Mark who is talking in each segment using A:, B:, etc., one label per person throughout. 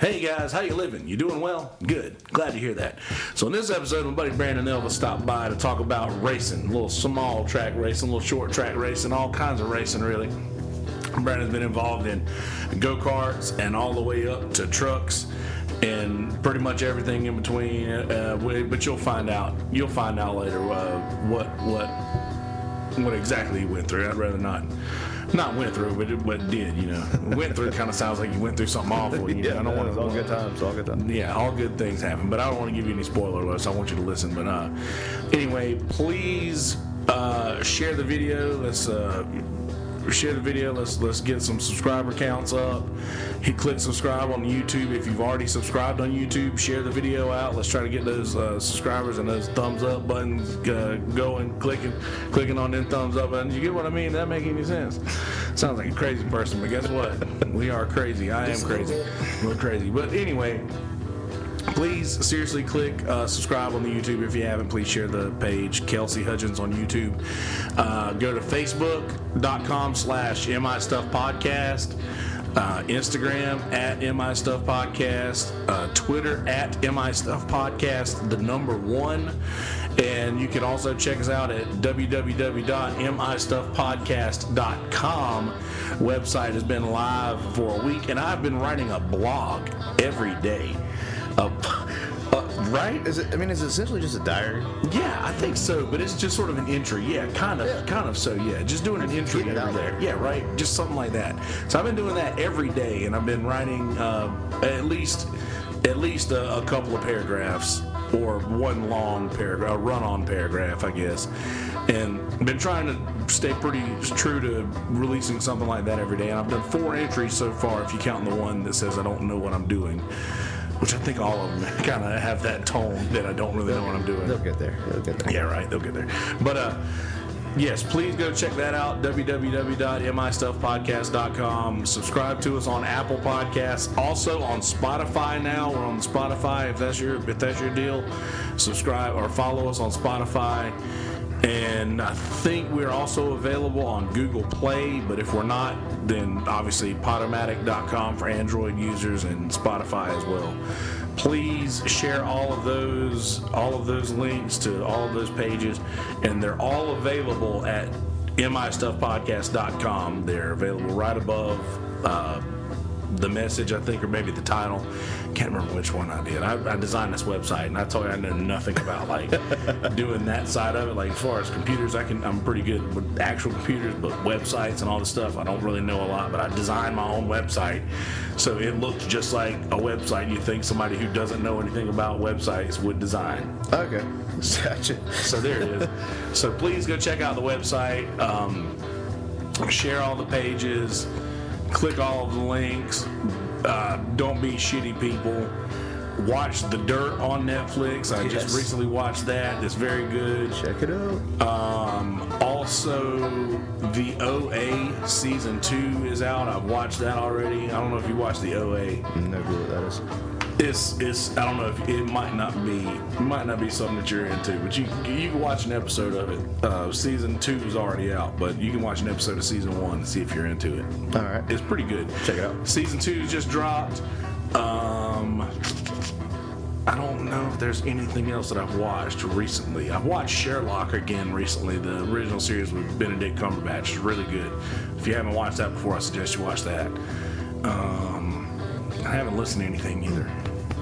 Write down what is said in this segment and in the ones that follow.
A: Hey guys, how you living? You doing well? Good. Glad to hear that. So in this episode, my buddy Brandon Elvis stopped by to talk about racing, little small track racing, a little short track racing, all kinds of racing really. Brandon's been involved in go-karts and all the way up to trucks and pretty much everything in between. Uh, but you'll find out. You'll find out later uh, what what what exactly he went through. I'd rather not not went through, but it, but did. You know, went through kind of sounds like you went through something awful. You know?
B: yeah,
A: I don't want
B: it's all good times. All good times.
A: yeah, all good things happen, but I don't want to give you any spoiler alerts. I want you to listen. But uh, anyway, please uh, share the video. Let's uh, share the video. Let's let's get some subscriber counts up. Hit click subscribe on YouTube if you've already subscribed on YouTube. Share the video out. Let's try to get those uh, subscribers and those thumbs up buttons uh, going. Clicking clicking on them thumbs up buttons. You get what I mean? Does that make any sense? Sounds like a crazy person, but guess what? We are crazy. I am crazy. We're crazy. But anyway please seriously click uh, subscribe on the youtube if you haven't. Please share the page kelsey hudgens on youtube. Uh, go to facebook.com slash mi stuff podcast uh, instagram at mi stuff podcast uh, twitter at mi stuff podcast the number one. And you can also check us out at www.mistuffpodcast.com website has been live for a week and i've been writing a blog every day uh, uh, right?
B: Is it? I mean, is it essentially just a diary?
A: Yeah, I think so, but it's just sort of an entry. Yeah, kind of,
B: Yeah.
A: kind of so. Yeah, just doing an entry every. Yeah, right. Just something like that. So I've been doing that every day, and I've been writing uh, at least at least a, a couple of paragraphs or one long paragraph, a run-on paragraph, I guess. And been trying to stay pretty true to releasing something like that every day. And I've done four entries so far, if you count the one that says I don't know what I'm doing. Which I think all of them kind of have that tone that I don't really know what I'm doing.
B: They'll get there. They'll get there.
A: Yeah, right. They'll get there. But uh, yes, please go check that out. www.mistuffpodcast.com. Subscribe to us on Apple Podcasts. Also on Spotify now. We're on Spotify. If that's your if that's your deal, subscribe or follow us on Spotify. And I think we're also available on Google Play, but if we're not, then obviously Podomatic.com for Android users and Spotify as well. Please share all of those all of those links to all of those pages, and they're all available at mistuffpodcast.com. They're available right above uh, the message, I think, or maybe the title. Can't remember which one I did. I, I designed this website, and I told you I know nothing about like doing that side of it. Like as far as computers, I can I'm pretty good with actual computers, but websites and all this stuff, I don't really know a lot. But I designed my own website, so it looked just like a website you think somebody who doesn't know anything about websites would design.
B: Okay. Gotcha.
A: So there it is. so please go check out the website. Um, share all the pages. Click all of the links. Uh, don't be shitty people. Watch The Dirt on Netflix. I just recently watched that. It's very good.
B: Check it out.
A: Um, also, the OA season two is out. I've watched that already. I don't know if you watched the OA.
B: No clue what that is.
A: It's it's I don't know if it might not be might not be something that you're into, but you you can watch an episode of it. Uh, season two is already out, but you can watch an episode of season one and see if you're into it.
B: All right.
A: It's pretty good.
B: Check it out.
A: Season two just dropped. Um, I don't know if there's anything else that I've watched recently. I've watched Sherlock again recently. The original series with Benedict Cumberbatch is really good. If you haven't watched that before, I suggest you watch that. Um, I haven't listened to anything either.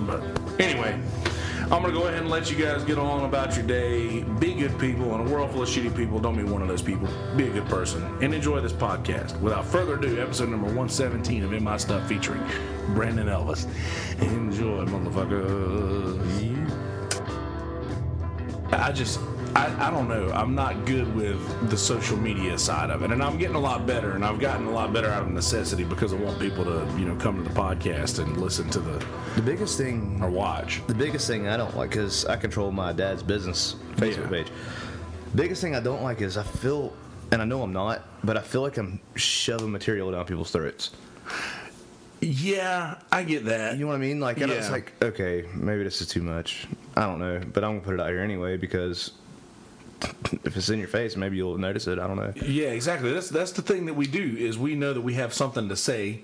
A: But anyway, I'm gonna go ahead and let you guys get on about your day. Be good people. In a world full of shitty people, don't be one of those people. Be a good person and enjoy this podcast. Without further ado, episode number 117 of In My Stuff featuring Brandon Elvis. Enjoy, motherfucker. I just, I, I don't know. I'm not good with the social media side of it, and I'm getting a lot better. And I've gotten a lot better out of necessity because I want people to, you know, come to the podcast and listen to the
B: The biggest thing,
A: or watch.
B: the biggest thing I don't like, because I control my dad's business Facebook
A: Yeah.
B: page. Biggest thing I don't like is I feel, and I know I'm not, but I feel like I'm shoving material down people's throats.
A: Yeah, I get that.
B: You know what I mean? Like, I know it's like, okay, maybe this is too much. I don't know, but I'm gonna put it out here anyway because if it's in your face, maybe you'll notice it. I don't know.
A: Yeah, exactly. That's that's the thing that we do is we know that we have something to say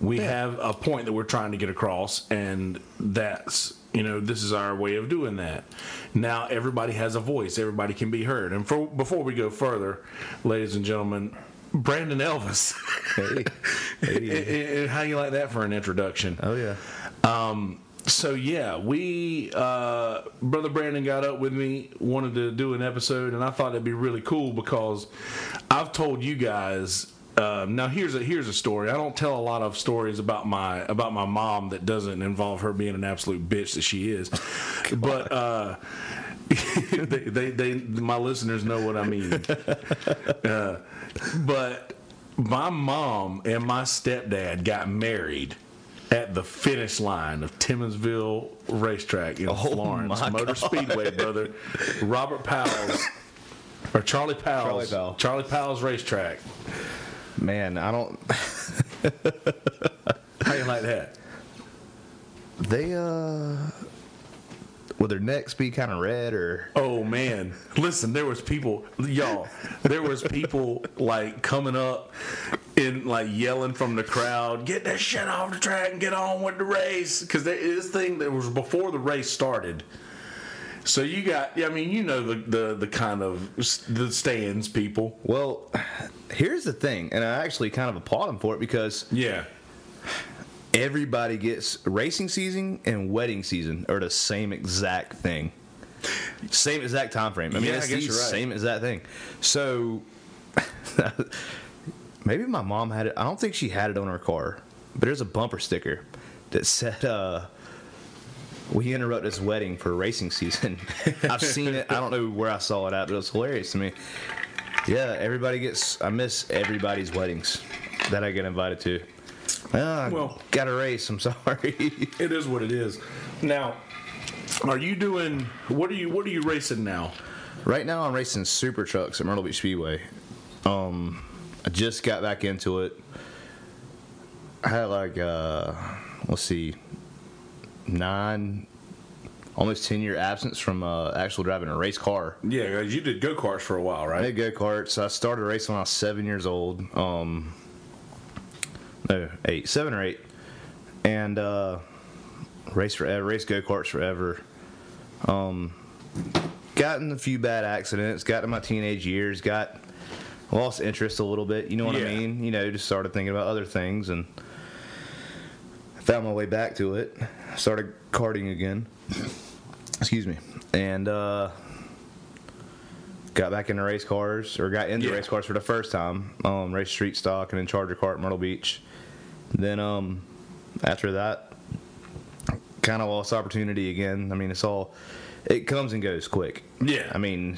A: We have a point that we're trying to get across, and that's you know this is our way of doing that. Now everybody has a voice; everybody can be heard. And for, before we go further, ladies and gentlemen, Brandon Elvis.
B: Hey.
A: And- and how you like that for an introduction?
B: Oh yeah.
A: Um, so yeah, we uh, brother Brandon got up with me, wanted to do an episode, and I thought it'd be really cool because I've told you guys. Um, now here's a here's a story. I don't tell a lot of stories about my about my mom that doesn't involve her being an absolute bitch that she is, but uh, they, they they my listeners know what I mean. Uh, but my mom and my stepdad got married at the finish line of Timmonsville Racetrack in Florence Motor
B: God.
A: Speedway, brother. Robert Powell's or Charlie Powell's
B: Charlie Powell.
A: Charlie Powell's racetrack.
B: Man, I don't.
A: How you like that?
B: They uh. Would their necks be kind of red or?
A: Oh man, listen, there was people, y'all. There was people like coming up and like yelling from the crowd, "Get that shit off the track and get on with the race!" Because this thing that was before the race started. So you got, I mean, you know the the, the kind of the stands people.
B: Well, here's the thing, and I actually kind of applaud them for it because
A: Yeah,
B: everybody gets racing season and wedding season are the same exact thing. Same exact time frame. I mean,
A: Yeah, I guess
B: the
A: you're right.
B: same exact thing. So maybe my mom had it. I don't think she had it on her car, but there's a bumper sticker that said, uh, "We interrupt this wedding for racing season." I've seen it. I don't know where I saw it at, but it was hilarious to me. Yeah, everybody gets. I miss everybody's weddings that I get invited to. Ah,
A: Well-
B: got a race. I'm sorry.
A: it is what it is. Now, are you doing? What are you? What are you racing now?
B: right now, I'm racing super trucks at Myrtle Beach Speedway. Um, I just got back into it. I had like uh, let's see, nine, almost ten year absence from uh, actual driving a race car.
A: Yeah, you did go karts for a while, right?
B: I did go karts. I started racing when I was seven years old. Um, no, eight, seven or eight, and uh, race forever, race go karts forever. Um, got in a few bad accidents. Got in my teenage years. Got lost interest a little bit. You know what
A: Yeah.
B: I mean? You know, just started thinking about other things and found my way back to it. Started karting again. Excuse me, and. uh got back into race cars or got into
A: Yeah.
B: race cars for the first time. Um, race street stock and then Charger Kart Myrtle Beach. Then um, after that, kind of lost opportunity again. I mean, it's all it comes and goes quick.
A: Yeah.
B: I mean,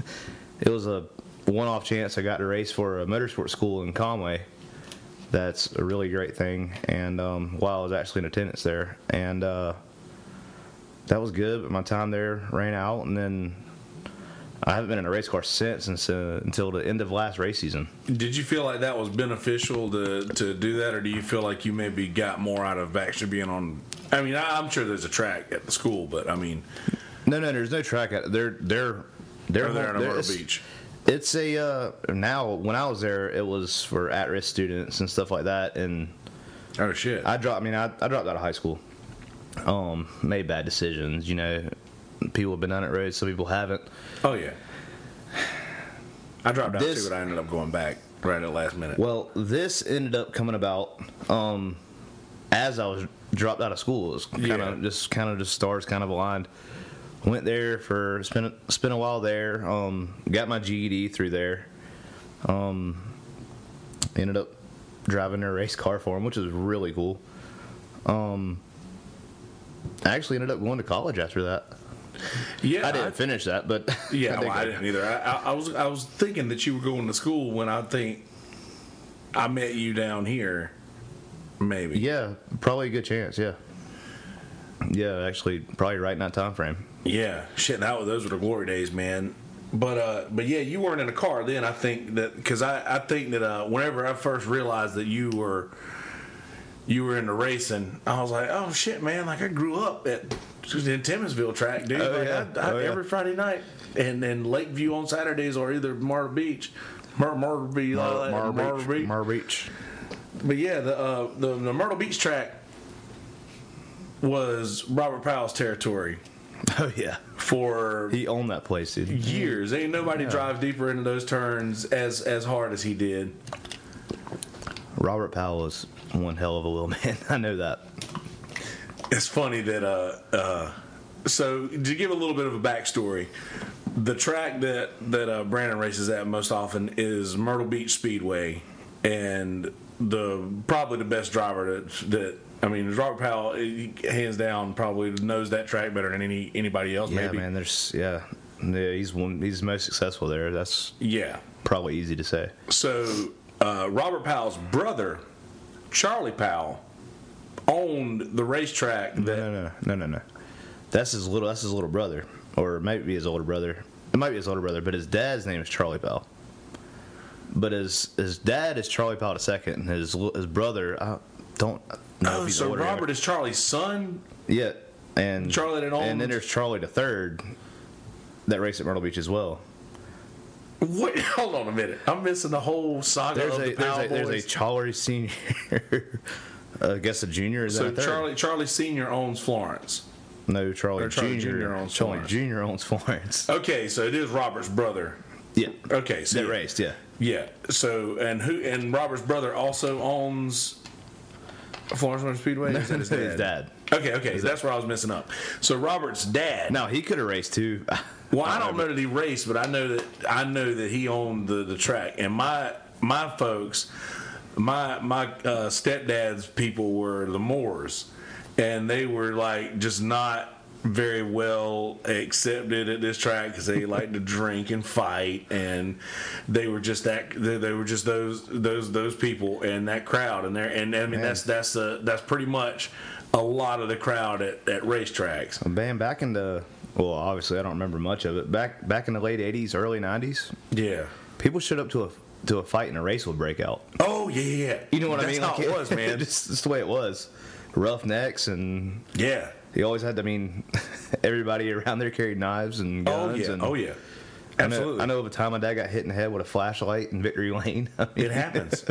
B: it was a one-off chance I got to race for a motorsport school in Conway. That's a really great thing. And um, while I was actually in attendance there, and uh, that was good. But my time there ran out, and then I haven't been in a race car since since uh, until the end of last race season.
A: Did you feel like that was beneficial to to do that, or do you feel like you maybe got more out of actually being on? I mean, I, I'm sure there's a track at the school, but I mean,
B: No, no, there's no track. At, they're they're they're
A: they're
B: they're-
A: Myrtle
B: it's-
A: Beach.
B: It's a uh, now when I was there, it was for at-risk students and stuff like that. And
A: oh shit,
B: I dropped. I mean, I, I dropped out of high school. Um, made bad decisions. You know, people have been on it road. Some people haven't.
A: oh yeah. I dropped out
B: This-
A: too, but I ended up going back right at the last minute.
B: Well, this ended up coming about um, as I was dropped out of school. It was kind
A: Yeah.
B: of just kind of just stars kind of aligned. Went there for spent a- spent a while there. Um, got my GED through there. Um, ended up driving a race car for him, which was really cool. Um, I actually ended up going to college after that.
A: yeah,
B: I didn't finish that, but
A: Yeah,
B: I
A: well, I didn't either. I, I, I was I was thinking that you were going to school when I think I met you down here. Maybe.
B: Yeah, probably a good chance. Yeah, yeah, actually, probably right in that time frame.
A: Yeah, shit. That was, those were the glory days, man. But uh, but yeah, you weren't in a car then. I think that because I, I think that uh, whenever I first realized that you were you were into racing, I was like, oh shit, man! Like I grew up at in Timmonsville track, dude.
B: Oh,
A: like,
B: yeah.
A: I, I,
B: Oh, yeah.
A: Every Friday night, and then Lakeview on Saturdays, or either Myrtle Beach, Myrtle, Myrtle Beach,
B: Mar-
A: Myrtle
B: Mar
A: Beach.
B: Beach, Mar Beach.
A: but yeah, the, uh, the the Myrtle Beach track was Robert Powell's territory
B: Oh yeah,
A: for
B: he owned that place, dude.
A: years. Ain't nobody drives deeper into those turns as as hard as he did.
B: Robert Powell was one hell of a little man. I know that.
A: It's funny that uh uh so to give a little bit of a backstory, the track that that uh, Brandon races at most often is Myrtle Beach Speedway, and the probably the best driver that that I mean Robert Powell hands down probably knows that track better than any anybody else.
B: Yeah,
A: maybe.
B: man. There's yeah, yeah. He's one. He's the most successful there. That's
A: Yeah.
B: probably easy to say.
A: So uh, Robert Powell's brother, Charlie Powell, owned the racetrack that
B: No, no, no, no, no, no. That's his little. That's his little brother, or it might be his older brother. It might be his older brother, but his dad's name is Charlie Powell. But his his dad is Charlie Powell II, and his his brother I don't know
A: Oh,
B: he's
A: so
B: older.
A: Robert is Charlie's son.
B: yeah, and
A: Charlie that
B: and then there's Charlie the third that raced at Myrtle Beach as well.
A: Wait, hold on a minute. I'm missing the whole saga
B: There's
A: of
B: a
A: the
B: there's a, there's a Charlie senior. Uh, I guess a junior is
A: so
B: that?
A: Charlie Charlie Senior owns Florence.
B: No, Charlie,
A: Charlie
B: Junior.
A: Jr. owns
B: Charlie
A: Florence.
B: Junior owns Florence.
A: Okay, so it is Robert's brother.
B: Yeah,
A: Okay, so
B: that raced. Yeah,
A: Yeah. So and who and Robert's brother also owns Florence Motor Speedway. Is that his dad?
B: his dad.
A: Okay, okay, that's where I was messing up. So Robert's dad.
B: Now he could have raced too.
A: Well, I don't know that he raced, but I know that I know that he owned the, the track. And my my folks, my my uh, stepdad's people were the Moors, and they were like just not very well accepted at this track because they like to drink and fight, and they were just that they, they were just those those those people and that crowd and there and I mean
B: Man.
A: that's that's uh, that's pretty much a lot of the crowd at, at racetracks.
B: Man, back in the well, obviously I don't remember much of it. Back back in the late '80s, early '90s,
A: Yeah.
B: people showed up to a to a fight and a race would break out.
A: Oh yeah, yeah.
B: You know what
A: That's
B: I mean?
A: That's How it was, man.
B: just, just the way it was. Rough necks, and
A: yeah.
B: He always had. to I mean, everybody around there carried knives and guns.
A: Oh
B: guns.
A: yeah.
B: and
A: Oh yeah.
B: I know,
A: Absolutely.
B: I know of a time my dad got hit in the head with a flashlight in Victory Lane. I mean,
A: It happens.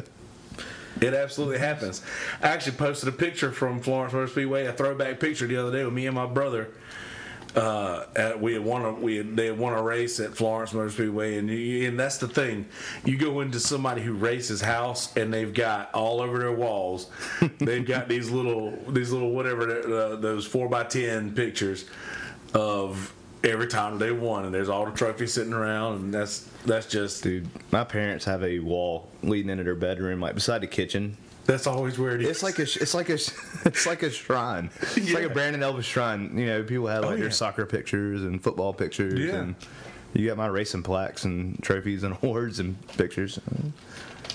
A: It absolutely happens. I actually posted a picture from Florence Motor Speedway, a throwback picture the other day with me and my brother. Uh, at, we had won a we had, they had won a race at Florence Motor Speedway, and you, and that's the thing. You go into somebody who races house, and they've got all over their walls, they've got these little these little whatever uh, those four by ten pictures of every time they won, and there's all the trophies sitting around, and that's that's just
B: Dude, my parents have a wall leading into their bedroom, like beside the kitchen.
A: That's always where it is.
B: It's like a, it's like a, it's like a shrine. It's like a Brandon Elvis shrine. You know, people have oh, like
A: Oh, yeah.
B: their soccer pictures and football pictures,
A: Yeah.
B: and you got my racing plaques and trophies and awards and pictures.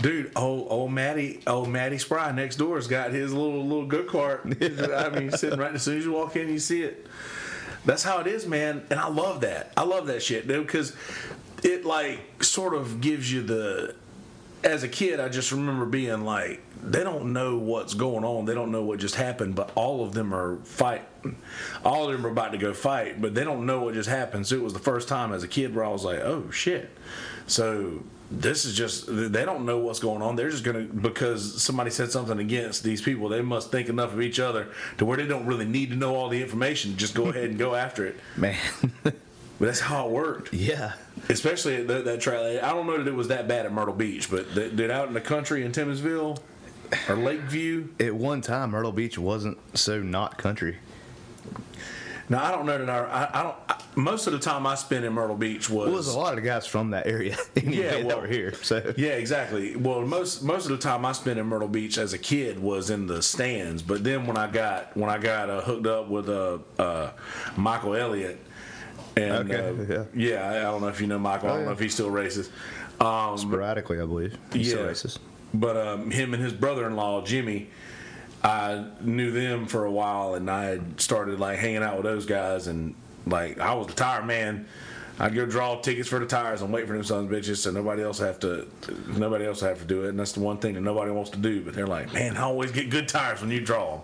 A: Dude, old old Matty, old Matty Spry next door's got his little little go kart. I mean, he's sitting right as soon as you walk in, you see it. That's how it is, man. And I love that. I love that shit, dude, because it like sort of gives you the. As a kid, I just remember being like, they don't know what's going on. They don't know what just happened, but all of them are fighting. All of them are about to go fight, but they don't know what just happened. So it was the first time as a kid where I was like, oh shit. So this is just they don't know what's going on. They're just gonna because somebody said something against these people. They must think enough of each other to where they don't really need to know all the information. Just go ahead and go after it.
B: Man,
A: But that's how it worked.
B: yeah.
A: Especially at that, that. I don't know that it was that bad at Myrtle Beach, but that, that out in the country in Timmonsville or Lakeview.
B: At one time, Myrtle Beach wasn't so not country.
A: Now I don't know that I, I, don't. I, most of the time I spent in Myrtle Beach was
B: Well, there's a lot of guys from that area anyway
A: Yeah, well-
B: that were here. So
A: Yeah, exactly. Well, most most of the time I spent in Myrtle Beach as a kid was in the stands, but then when I got when I got uh, hooked up with uh, uh, Michael Elliott, and
B: Okay,
A: uh,
B: yeah.
A: I, I don't know if you know Michael. I don't
B: yeah.
A: know if he still races. Um,
B: sporadically, I believe, he still
A: Yeah. But um, him and his brother-in-law Jimmy, I knew them for a while, and I had started like hanging out with those guys, and like I was the tire man. I'd go draw tickets for the tires and wait for them sons of bitches, so nobody else have to, nobody else have to do it, and that's the one thing that nobody wants to do. But they're like, man, I always get good tires when you draw them.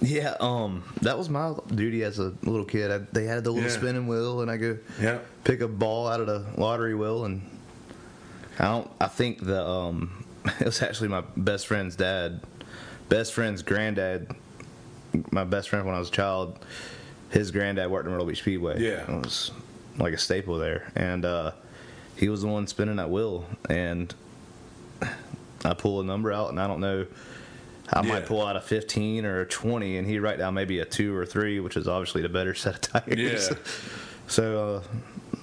B: Yeah, um, that was my duty as a little kid. I, they had the little
A: Yeah.
B: spinning wheel, and I go
A: Yeah.
B: pick a ball out of the lottery wheel, and I don't. I think the um it was actually my best friend's dad, best friend's granddad. My best friend when I was a child, his granddad worked in Myrtle Beach Speedway.
A: Yeah.
B: it was like a staple there, and uh, he was the one spinning that wheel, and I pull a number out, and I don't know. I
A: Yeah.
B: might pull out a 15 or a 20, and he'd write down maybe a two or three, which is obviously the better set of tires.
A: Yeah.
B: So uh,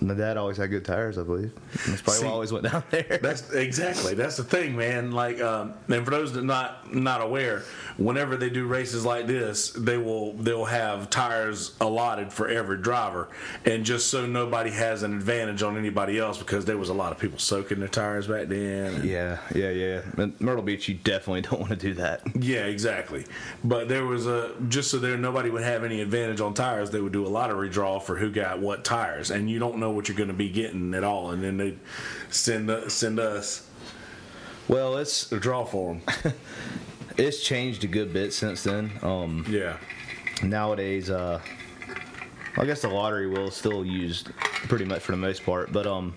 B: my dad always had good tires, I believe. That's probably
A: See,
B: why I always went down there.
A: That's exactly that's the thing, man. Like, um, and for those that not not aware, whenever they do races like this, they will they'll have tires allotted for every driver, and just so nobody has an advantage on anybody else, because there was a lot of people soaking their tires back then.
B: Yeah, yeah, yeah. In Myrtle Beach, you definitely don't want to do that.
A: Yeah, exactly. But there was a just so there nobody would have any advantage on tires. They would do a lottery draw for who got what tires, and you don't know what you're going to be getting at all. And then they send send us
B: Well, it's
A: a draw for them.
B: it's changed a good bit since then. Um,
A: Yeah,
B: nowadays, uh, I guess the lottery is still used pretty much for the most part, but um,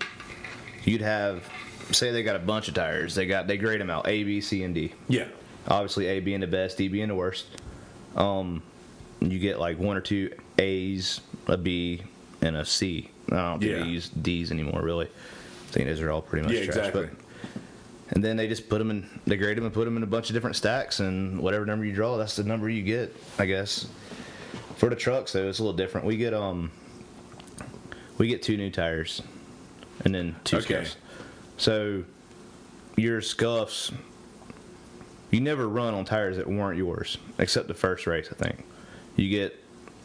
B: you'd have say they got a bunch of tires. They got they grade them out A, B, C, and D.
A: yeah,
B: Obviously, A being the best, D being the worst. Um, you get like one or two A's, a B, and a C. I don't think
A: Yeah.
B: they use D's anymore, really. I think those are all pretty much
A: Yeah,
B: trash.
A: exactly.
B: But, and then they just put them in, they grade them and put them in a bunch of different stacks, and whatever number you draw, that's the number you get, I guess. For the trucks, though, it's a little different. We get um, we get two new tires, and then two
A: Okay.
B: scuffs. So your scuffs, you never run on tires that weren't yours, except the first race, I think. You get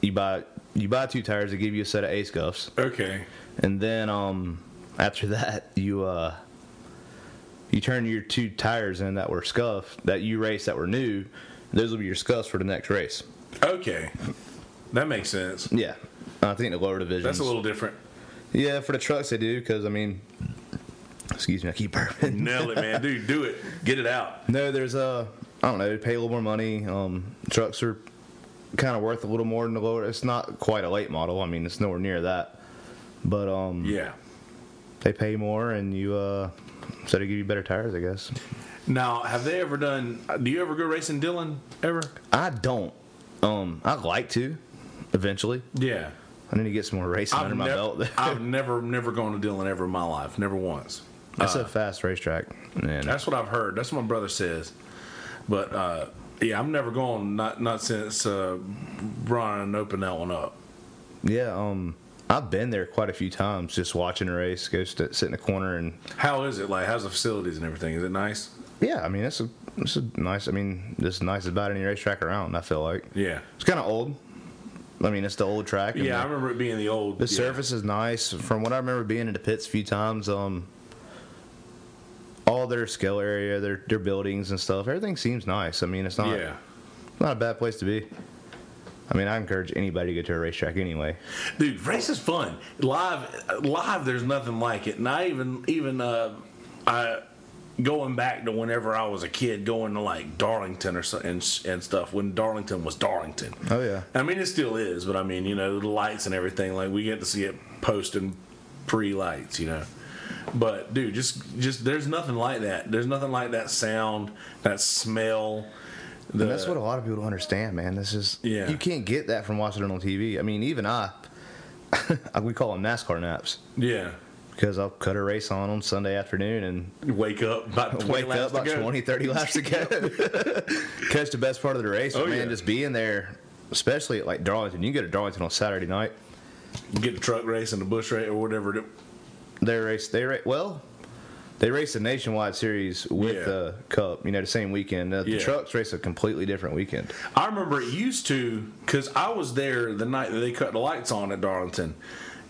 B: you buy you buy two tires, they give you a set of A scuffs,
A: okay,
B: and then um after that you uh you turn your two tires in that were scuffed that you raced that were new. Those will be your scuffs for the next race.
A: okay. That makes sense.
B: Yeah, I think the lower division.
A: That's a little different.
B: Yeah, for the trucks they do because I mean, excuse me, I keep burping.
A: Nail it, man, dude. Do it. Get it out.
B: No, there's a I don't know, pay a little more money. Um, trucks are kind of worth a little more than the lower. It's not quite a late model. I mean, it's nowhere near that. But um,
A: Yeah.
B: they pay more, and you uh, so they give you better tires, I guess.
A: Now, have they ever done? Do you ever go racing Dillon ever?
B: I don't. Um, I'd like to, eventually.
A: Yeah.
B: I need to get some more racing under my
A: nev-
B: belt.
A: I've never, never gone to Dillon ever in my life. Never once.
B: That's a fast racetrack. And
A: That's what I've heard. That's what my brother says. But uh, yeah, I'm never going. Not not since uh, Brian opened that one up.
B: yeah, um, I've been there quite a few times, just watching a race. Go st- sit in the corner and
A: How is it? Like, how's the facilities and everything? Is it nice?
B: yeah, I mean it's a it's a nice. I mean, it's nice about any racetrack around. I feel like
A: Yeah.
B: it's kind of old. I mean, it's the old track.
A: Yeah, I remember it being the old.
B: the
A: yeah.
B: surface is nice. From what I remember being in the pits a few times, um, all their scale area, their their buildings and stuff, everything seems nice. I mean, it's not
A: Yeah.
B: not a bad place to be. I mean, I encourage anybody to go to a racetrack anyway.
A: Dude, race is fun. Live, live. There's nothing like it. And I even, even, uh, I going back to whenever I was a kid, going to like Darlington or so, and and stuff when Darlington was Darlington.
B: Oh yeah.
A: I mean, it still is, but I mean, you know, the lights and everything. Like we get to see it post and pre lights, you know. But dude, just just there's nothing like that. There's nothing like that sound, that smell. The,
B: And that's what a lot of people don't understand, man. This is
A: Yeah.
B: you can't get that from watching it on TV. I mean, even I, we call them NASCAR naps
A: yeah.
B: because I'll cut a race on on Sunday afternoon and
A: wake up about 20
B: wake
A: laps
B: up about
A: go.
B: 20, 30 laps to go. Catch the best part of the race.
A: Oh,
B: man,
A: yeah.
B: just being there, especially at like Darlington. You can go to Darlington on Saturday night.
A: Get the truck race and the Busch race or whatever.
B: They race. They race. Well, they race the nationwide series with
A: Yeah.
B: the Cup. You know, the same weekend. Uh, the
A: Yeah.
B: trucks race a completely different weekend.
A: I remember it used to because I was there the night that they cut the lights on at Darlington,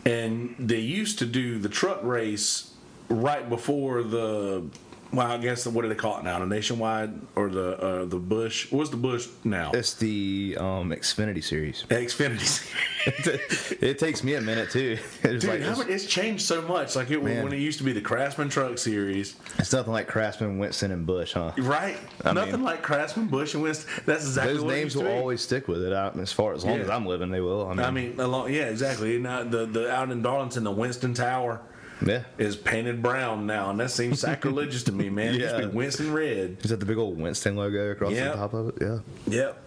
A: and they used to do the truck race right before the. Well, I guess what do they call it now? The nationwide or the uh, the Busch? What's the Busch now?
B: It's the um, Xfinity series.
A: Xfinity.
B: it takes me a minute too. It's
A: Dude,
B: like
A: how
B: it's,
A: it's changed so much. Like it
B: Man.
A: when it used to be the Craftsman Truck Series,
B: it's nothing like Craftsman, Winston, and Busch, huh?
A: right?
B: I
A: Nothing
B: mean-
A: like Craftsman, Busch, and Winston. That's exactly
B: Those
A: what it
B: names
A: used to
B: will
A: be.
B: always stick with it. I, as far as long
A: Yeah.
B: as I'm living, they will. I mean,
A: I mean, along, yeah, exactly. Now, the the out in Darlington, the Winston Tower,
B: Yeah.
A: is painted brown now, and that seems sacrilegious to me, man. Yeah. It used to
B: Yeah.
A: be Winston red.
B: Is that the big old Winston logo across
A: Yeah.
B: the top of it? Yeah.
A: Yep.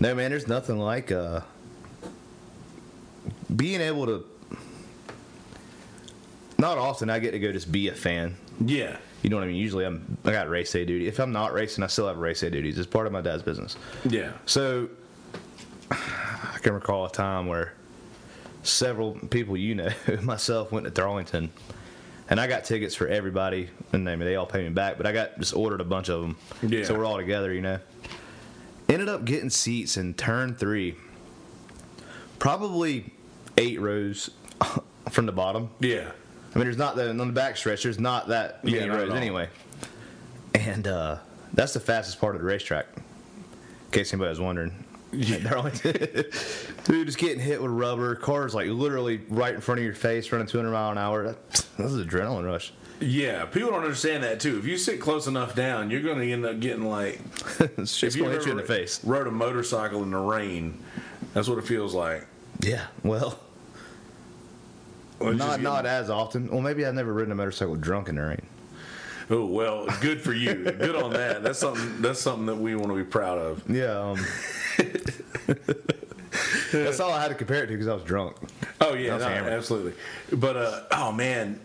B: No, man, there's nothing like uh, being able to. Not often I get to go just be a fan.
A: Yeah.
B: You know what I mean? Usually I'm I got race day duty. If I'm not racing, I still have race day duties. It's part of my dad's business.
A: Yeah.
B: So I can recall a time where several people you know, myself, went to Darlington, and I got tickets for everybody, and mean, they all paid me back, but I got just ordered a bunch of them.
A: Yeah.
B: So we're all together, you know. Ended up getting seats in turn three, probably eight rows from the bottom.
A: Yeah.
B: I mean, there's not the on the back stretch. There's not that many
A: Yeah, not
B: rows anyway. And uh, that's the fastest part of the racetrack. In case anybody was wondering, They're only- dude, just getting hit with rubber. Cars like literally right in front of your face, running 200 mile an hour. That, that's an adrenaline rush.
A: Yeah, people don't understand that too. If you sit close enough down, you're going to end up getting like
B: it's
A: if
B: going to hit you in the face.
A: Rode a motorcycle in the rain. That's what it feels like.
B: Yeah, well,
A: Well,
B: not
A: getting-
B: not as often. Well, maybe I've never ridden a motorcycle drunk in the rain.
A: Oh well, good for you. good on that. That's something. That's something that we want to be proud of.
B: Yeah, um, that's all I had to compare it to because I was drunk.
A: Oh yeah, no, absolutely. But uh, oh man,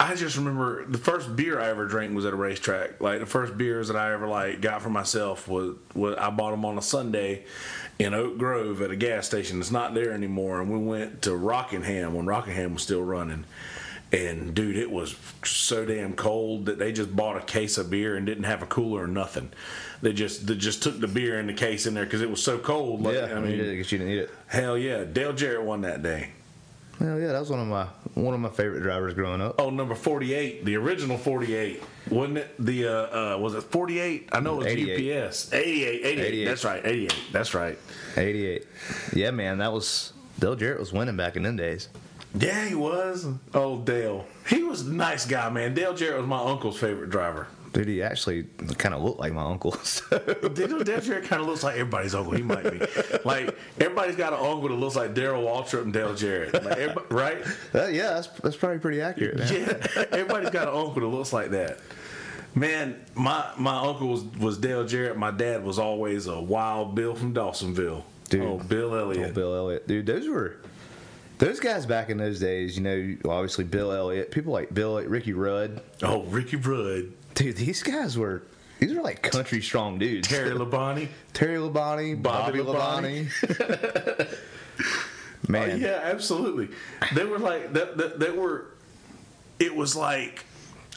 A: I just remember the first beer I ever drank was at a racetrack. Like the first beers that I ever like got for myself was, was I bought them on a Sunday in Oak Grove at a gas station. It's not there anymore, and we went to Rockingham when Rockingham was still running. And dude, it was so damn cold that they just bought a case of beer and didn't have a cooler or nothing. They just they just took the beer in the case in there because it was so cold. Like,
B: yeah,
A: I mean,
B: you didn't eat it.
A: hell yeah, Dale Jarrett won that day.
B: Well, yeah, that was one of my one of my favorite drivers growing up.
A: Oh, number forty-eight, the original forty-eight, wasn't it? The uh, uh was it forty-eight? I know it was
B: 88.
A: UPS. 88, 88,
B: 88.
A: That's right, eighty-eight. That's right.
B: 88. Yeah, man, that was Dale Jarrett was winning back in them days.
A: Yeah, he was. Oh, Dale. He was a nice guy, man. Dale Jarrett was my uncle's favorite driver.
B: Dude, he actually kind of looked like my uncle. So.
A: Dale Dale Jarrett kind of looks like everybody's uncle. He might be. Like everybody's got an uncle that looks like Darrell Waltrip and Dale Jarrett. Like, right?
B: Uh, yeah, that's, that's probably pretty accurate. Man.
A: Yeah, everybody's got an uncle that looks like that. Man, my my uncle was, was Dale Jarrett. My dad was always a wild Bill from Dawsonville.
B: Dude.
A: oh, Bill Elliott.
B: Old Bill Elliott, dude, those were those guys back in those days. You know, obviously Bill Elliott, people like Bill, Ricky Rudd.
A: Oh, Ricky Rudd,
B: Dude, these guys were these were like country strong dudes.
A: Terry Labonte.
B: Terry Labonte,
A: Bobby
B: Bobby, Labonte. Man,
A: Oh, yeah, absolutely. They were like that. That they were. It was like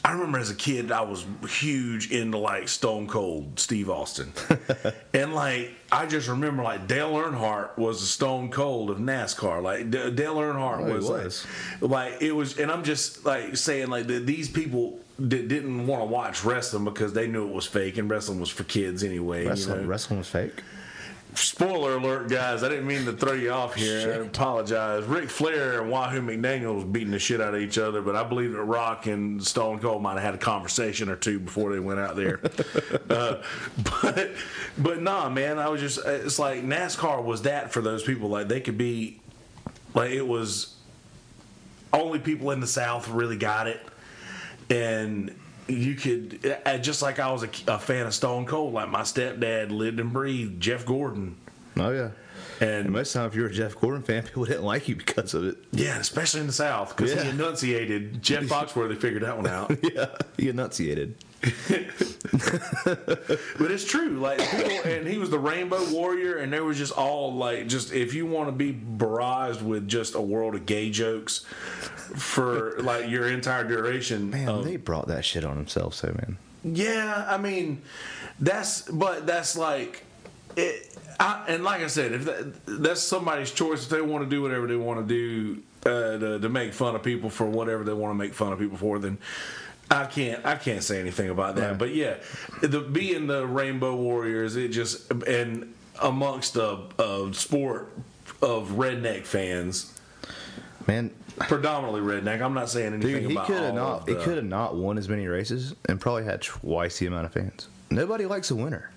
A: I remember as a kid, I was huge into like Stone Cold Steve Austin, and like I just remember like Dale Earnhardt was the Stone Cold of NASCAR. Like D- Dale Earnhardt
B: Oh,
A: was,
B: was.
A: Like, like it was, and I'm just like saying like that these people. That didn't want to watch wrestling because they knew it was fake and wrestling was for kids anyway.
B: wrestling,
A: you know?
B: wrestling was fake.
A: Spoiler alert, guys! I didn't mean to throw you off here. I apologize. Ric Flair and Wahoo McDaniel was beating the shit out of each other, but I believe that Rock and Stone Cold might have had a conversation or two before they went out there. uh, but but nah, man, I was just it's like NASCAR was that for those people. Like they could be like it was only people in the South really got it, and you could uh, just like I was a, a fan of Stone Cold. Like my stepdad lived and breathed Jeff Gordon,
B: Oh yeah. And
A: and
B: most of the time, if you were a Jeff Gordon fan, people didn't like you because of it.
A: yeah, especially in the South because
B: Yeah.
A: he enunciated. Jeff Foxworthy figured that one out.
B: Yeah, he enunciated.
A: But it's true, like people, and he was the Rainbow Warrior, and they were just all like, just if you want to be barraged with just a world of gay jokes for like your entire duration,
B: Man,
A: of-
B: they brought that shit on themselves, so man.
A: Yeah, I mean, that's but that's like it. I, and like I said, if that, that's somebody's choice, if they want to do whatever they want to do uh, to, to make fun of people for whatever they want to make fun of people for, then I can't I can't say anything about that.
B: Right.
A: But yeah, the being the Rainbow Warriors, it just and amongst a, a uh, sport of redneck fans,
B: Man,
A: predominantly redneck. I'm not saying anything
B: dude, he
A: about
B: could have not.
A: of
B: He could have not won as many races and probably had twice the amount of fans. Nobody likes a winner.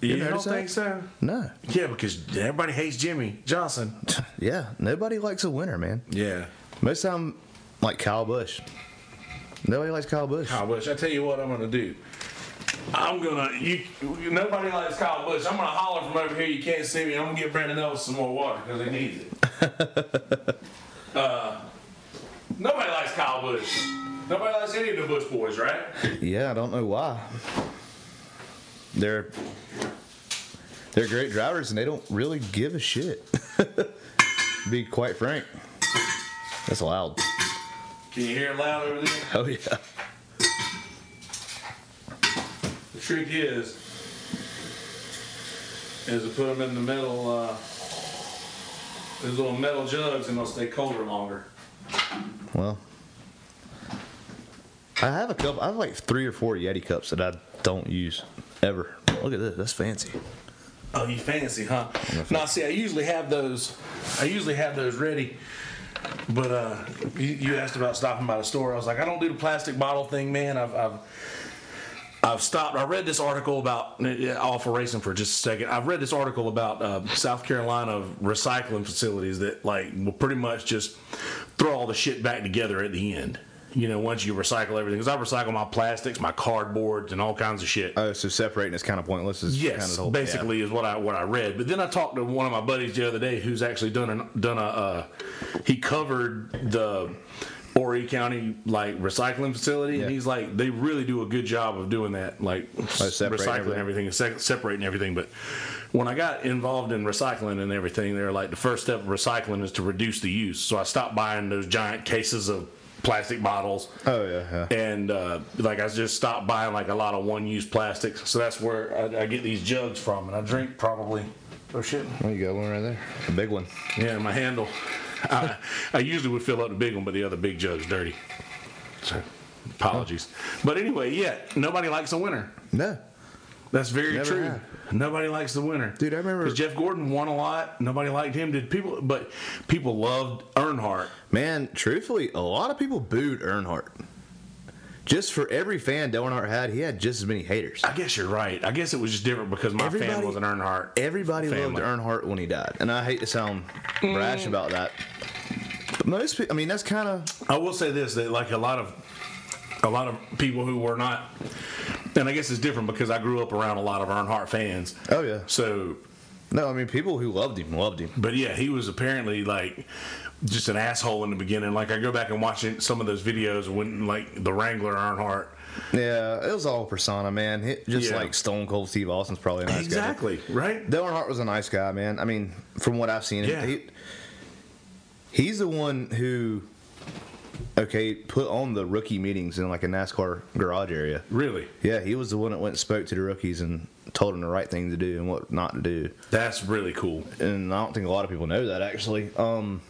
A: You,
B: You
A: don't
B: that?
A: think so?
B: No.
A: Yeah, because everybody hates Jimmie Johnson.
B: Yeah, nobody likes a winner, man.
A: Yeah.
B: Most time, like Kyle Busch. Nobody likes Kyle Busch.
A: Kyle Busch. I tell you what I'm gonna do. I'm gonna you. Nobody likes Kyle Busch. I'm gonna holler from over here. You can't see me. I'm gonna give Brandon Ellis some more water because he needs it. uh, nobody likes Kyle Busch. Nobody likes any of the Busch boys, right?
B: Yeah, I don't know why. They're they're great drivers and they don't really give a shit. Be quite frank. That's loud.
A: Can you hear it loud over there?
B: Oh yeah.
A: The trick is, is to put them in the metal, uh, those little metal jugs, and they'll stay colder longer.
B: Well, I have a couple. I have like three or four Yeti cups that I don't use ever. Look at this. That's fancy.
A: Oh, you fancy, huh? Now, see, I usually have those. I usually have those ready. But uh, you, you asked about stopping by the store. I was like, I don't do the plastic bottle thing, man. I've, I've I've stopped. I read this article about off of racing for just a second. I've read this article about uh, South Carolina recycling facilities that like will pretty much just throw all the shit back together at the end. You know, once you recycle everything, because I recycle my plastics, my cardboards, and all kinds of shit.
B: Oh, so separating is kind of pointless. Is kind of
A: Yes,
B: whole,
A: basically is what I what I read. But then I talked to one of my buddies the other day who's actually done an, done a uh, he covered the Horry County like recycling facility,
B: Yeah.
A: and he's like they really do a good job of doing that, like
B: separating
A: recycling
B: everything.
A: everything, and se- separating everything. But when I got involved in recycling and everything, they're like the first step of recycling is to reduce the use. So I stopped buying those giant cases of plastic bottles
B: Oh yeah, yeah.
A: and uh, like I just stopped buying like a lot of one-use plastics. So that's where I, I get these jugs from, and I drink probably. Oh shit!
B: Well, you got one right there. A big one.
A: Yeah, my handle. I, I usually would fill up the big one, but the other big jug's dirty. So apologies. But anyway, yeah, nobody likes a winner.
B: No.
A: That's very
B: Never
A: true.
B: have.
A: Nobody likes the winner,
B: Dude, I remember-
A: because Jeff Gordon won a lot. Nobody liked him. Did people? But people loved Earnhardt.
B: Man, truthfully, a lot of people booed Earnhardt. Just for every fan Dale Earnhardt had, he had just as many haters.
A: I guess you're right. I guess it was just different because my
B: Everybody-
A: fan was an Earnhardt.
B: Everybody
A: family.
B: loved Earnhardt when he died, and I hate to sound brash mm. about that. But most people, I mean, that's kind of
A: I will say this: that like a lot of a lot of people who were not, and I guess it's different because I grew up around a lot of Earnhardt fans.
B: oh yeah.
A: So,
B: No, I mean, people who loved him loved him.
A: but yeah, he was apparently like just an asshole in the beginning. Like I go back and watch it, some of those videos when like the Wrangler Earnhardt.
B: Yeah, it was all persona, man. He, just
A: Yeah.
B: like Stone Cold Steve Austin's probably a nice guy.
A: exactly right.
B: Dale Earnhardt was a nice guy, man. I mean, from what I've seen,
A: Yeah.
B: he, he's the one who, okay, put on the rookie meetings in like a NASCAR garage area.
A: Really,
B: Yeah, he was the one that went and spoke to the rookies and told them the right thing to do and what not to do.
A: that's really cool.
B: And I don't think a lot of people know that actually. Um,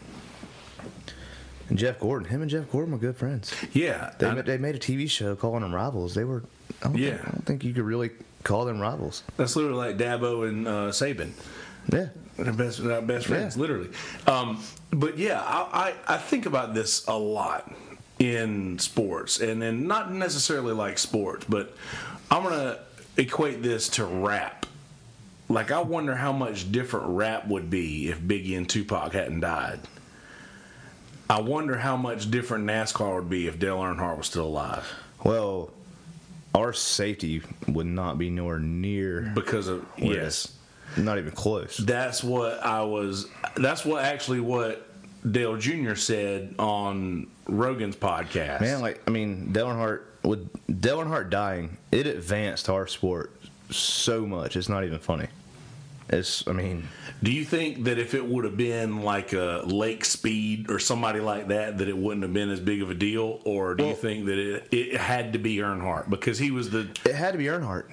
B: and Jeff Gordon, him and Jeff Gordon were good friends.
A: Yeah,
B: They,
A: I-
B: ma- they made a TV show calling them rivals. They were, I don't,
A: Yeah.
B: think, I don't think you could really call them rivals.
A: that's literally like Dabo and uh, Saban.
B: Yeah.
A: They're best, they're best friends,
B: Yeah.
A: literally. Um, but yeah, I, I, I think about this a lot in sports, and then not necessarily like sports, but I'm gonna equate this to rap. Like I wonder how much different rap would be if Biggie and Tupac hadn't died. I wonder how much different NASCAR would be if Dale Earnhardt was still alive
B: Well, our safety would not be nowhere near.
A: because of yes.
B: Not even close.
A: That's what I was. That's what actually what Dale Jr. said on Rogan's podcast.
B: Man, like I mean, Dale Earnhardt with Dale Earnhardt dying, it advanced our sport so much. It's not even funny. It's I mean,
A: do you think that if it would have been like a Lake Speed or somebody like that, that it wouldn't have been as big of a deal, or do you think that it, it had to be Earnhardt because he was the
B: it had to be Earnhardt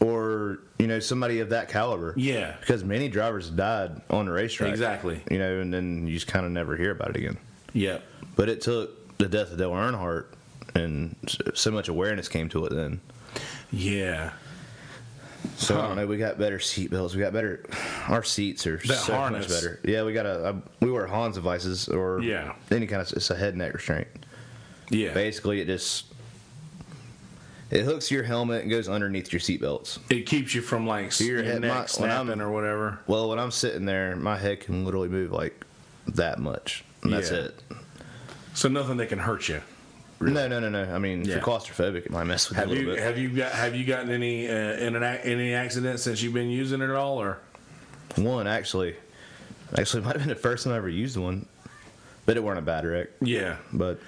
B: or you know somebody of that caliber.
A: yeah
B: Because many drivers died on the racetrack.
A: Exactly.
B: You know, and then you just kind of never hear about it again.
A: yeah
B: But it took the death of Dale Earnhardt and so much awareness came to it then.
A: yeah
B: So I don't know. We got better seat belts. We got better. Our seats are
A: That
B: so
A: harness.
B: much better. Yeah, we got a. a we wear Hans devices or
A: Yeah.
B: any kind of. It's a head neck restraint.
A: yeah.
B: Basically, it just it hooks your helmet and goes underneath your seat belts.
A: It keeps you from like
B: your
A: your
B: head-
A: neck
B: my-
A: snapping or whatever.
B: Well, when I'm sitting there, my head can literally move like that much, and that's
A: Yeah.
B: it.
A: So nothing that can hurt you.
B: No, no, no, no. I mean,
A: Yeah.
B: if you're claustrophobic, it might mess with you a
A: Have
B: little
A: you
B: bit.
A: have you got have you gotten any uh, in an, any accidents since you've been using it at all or?
B: One actually, actually might have been the first time I ever used one, but it weren't a bad wreck.
A: Yeah.
B: But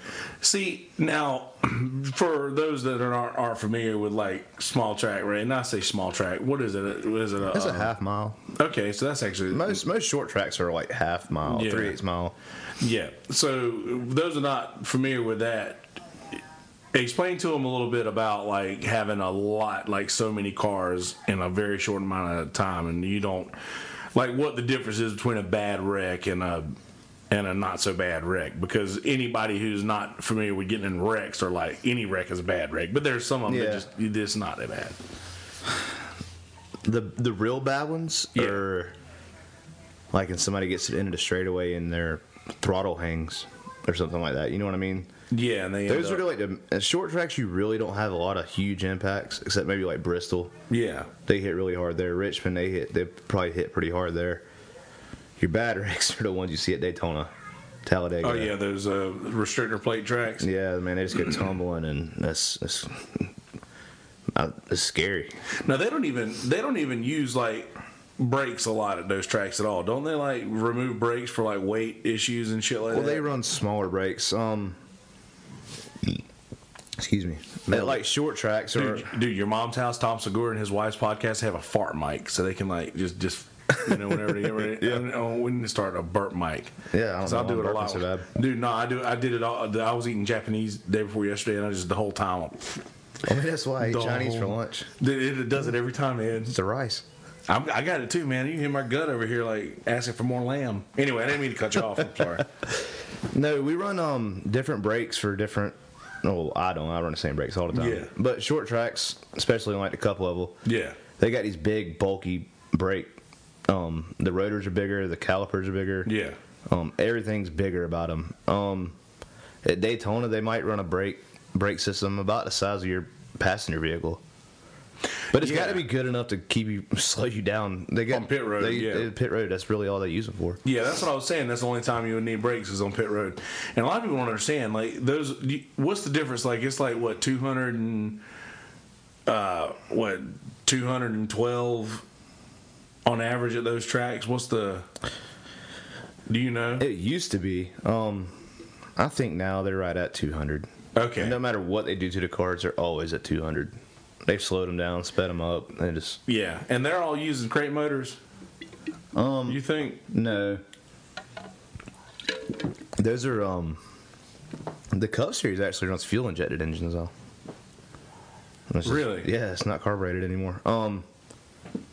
A: See now, for those that aren't, aren't familiar with like small track, right? And I say small track. What is it? What is it?
B: it's a
A: uh,
B: half mile.
A: Okay, so that's actually
B: Most most short tracks are like half mile,
A: Yeah.
B: three eighths mile.
A: Yeah. So those are not familiar with that. Explain to them a little bit about like having a lot, like so many cars in a very short amount of time, and you don't like what the difference is between a bad wreck and a and a not so bad wreck. Because anybody who's not familiar with getting in wrecks or like any wreck is a bad wreck, but there's some of them
B: Yeah.
A: that just it's not that bad.
B: The the real bad ones
A: Yeah.
B: are like when somebody gets to the end of the straightaway and their throttle hangs or something like that. You know what I mean?
A: Yeah, and they
B: Those are like the short tracks. You really don't have a lot of huge impacts, except maybe like Bristol.
A: yeah.
B: They hit really hard there. Richmond, they hit. They probably hit pretty hard there. Your bad wrecks are the ones you see at Daytona, Talladega.
A: Oh yeah, those uh, restrictor plate tracks.
B: Yeah, man, they just go tumbling, and that's that's, uh, it's scary.
A: Now they don't even they don't even use like brakes a lot at those tracks at all, don't they? Like remove brakes for like weight issues and shit like
B: Well,
A: that.
B: they run smaller brakes. Um, excuse me. At, like short tracks or
A: Dude, dude, your mom's house, Tom Segura and his wife's podcast have a fart mic, so they can like just just you know whenever they get ready. yeah. Oh, we need to start a burp mic.
B: Yeah, I don't
A: so
B: know
A: I do
B: why
A: it a
B: I'm
A: lot.
B: so bad.
A: Dude, no, I do. I did it all. I was eating Japanese day before yesterday, and I just the whole time.
B: I mean, that's why I eat
A: The
B: Chinese for lunch.
A: Dude, It, it does it every time, man.
B: It's the rice.
A: I'm, I got it too, man. You can hear my gut over here, like asking for more lamb. Anyway, I didn't mean to cut you off. I'm sorry.
B: No, we run um different breaks for different. No, I don't. I run the same brakes all the time.
A: Yeah.
B: But short tracks, especially on like the cup level,
A: Yeah.
B: they got these big bulky brake. Um, the rotors are bigger, the calipers are bigger.
A: Yeah.
B: Um, everything's bigger about them. Um, at Daytona, they might run a brake brake system about the size of your passenger vehicle. But it's got to be good enough to keep you slow you down. They got
A: On pit road,
B: They,
A: yeah.
B: they- pit road. That's really all they use it for.
A: Yeah, that's what I was saying. That's the only time you would need brakes is on pit road. And a lot of people don't understand. Like those, what's the difference? Like it's like what two hundred and uh, what two hundred and twelve on average at those tracks. What's the? Do you know?
B: It used to be. Um, I think now they're right at 200.
A: Okay.
B: And no matter what they do to the cars, they're always at 200. They've slowed them down, sped them up. They just
A: Yeah, and they're all using crate motors.
B: um
A: You think?
B: no. Those are um. The Cup Series actually runs fuel injected engines though. It's just-
A: Really?
B: yeah, it's not carbureted anymore. Um,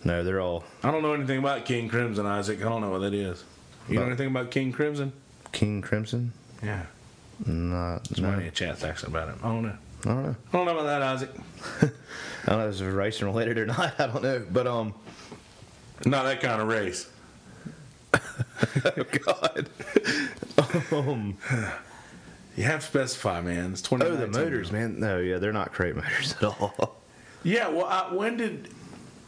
B: no, they're all
A: I don't know anything about King Crimson, Isaac. I don't know what that is. You know anything about King Crimson?
B: King Crimson.
A: Yeah.
B: Not, no,
A: Somebody in the chat's asking about it. I don't know.
B: I don't know.
A: I don't know about that, Isaac.
B: I don't know if it's racing related or not. I don't know, but um.
A: Not that kind of race.
B: Oh God. um,
A: You have to specify, man. It's twenty.
B: oh,
A: 20.
B: the motors, man. No, yeah, they're not crate motors at all.
A: Yeah. Well, I, when did?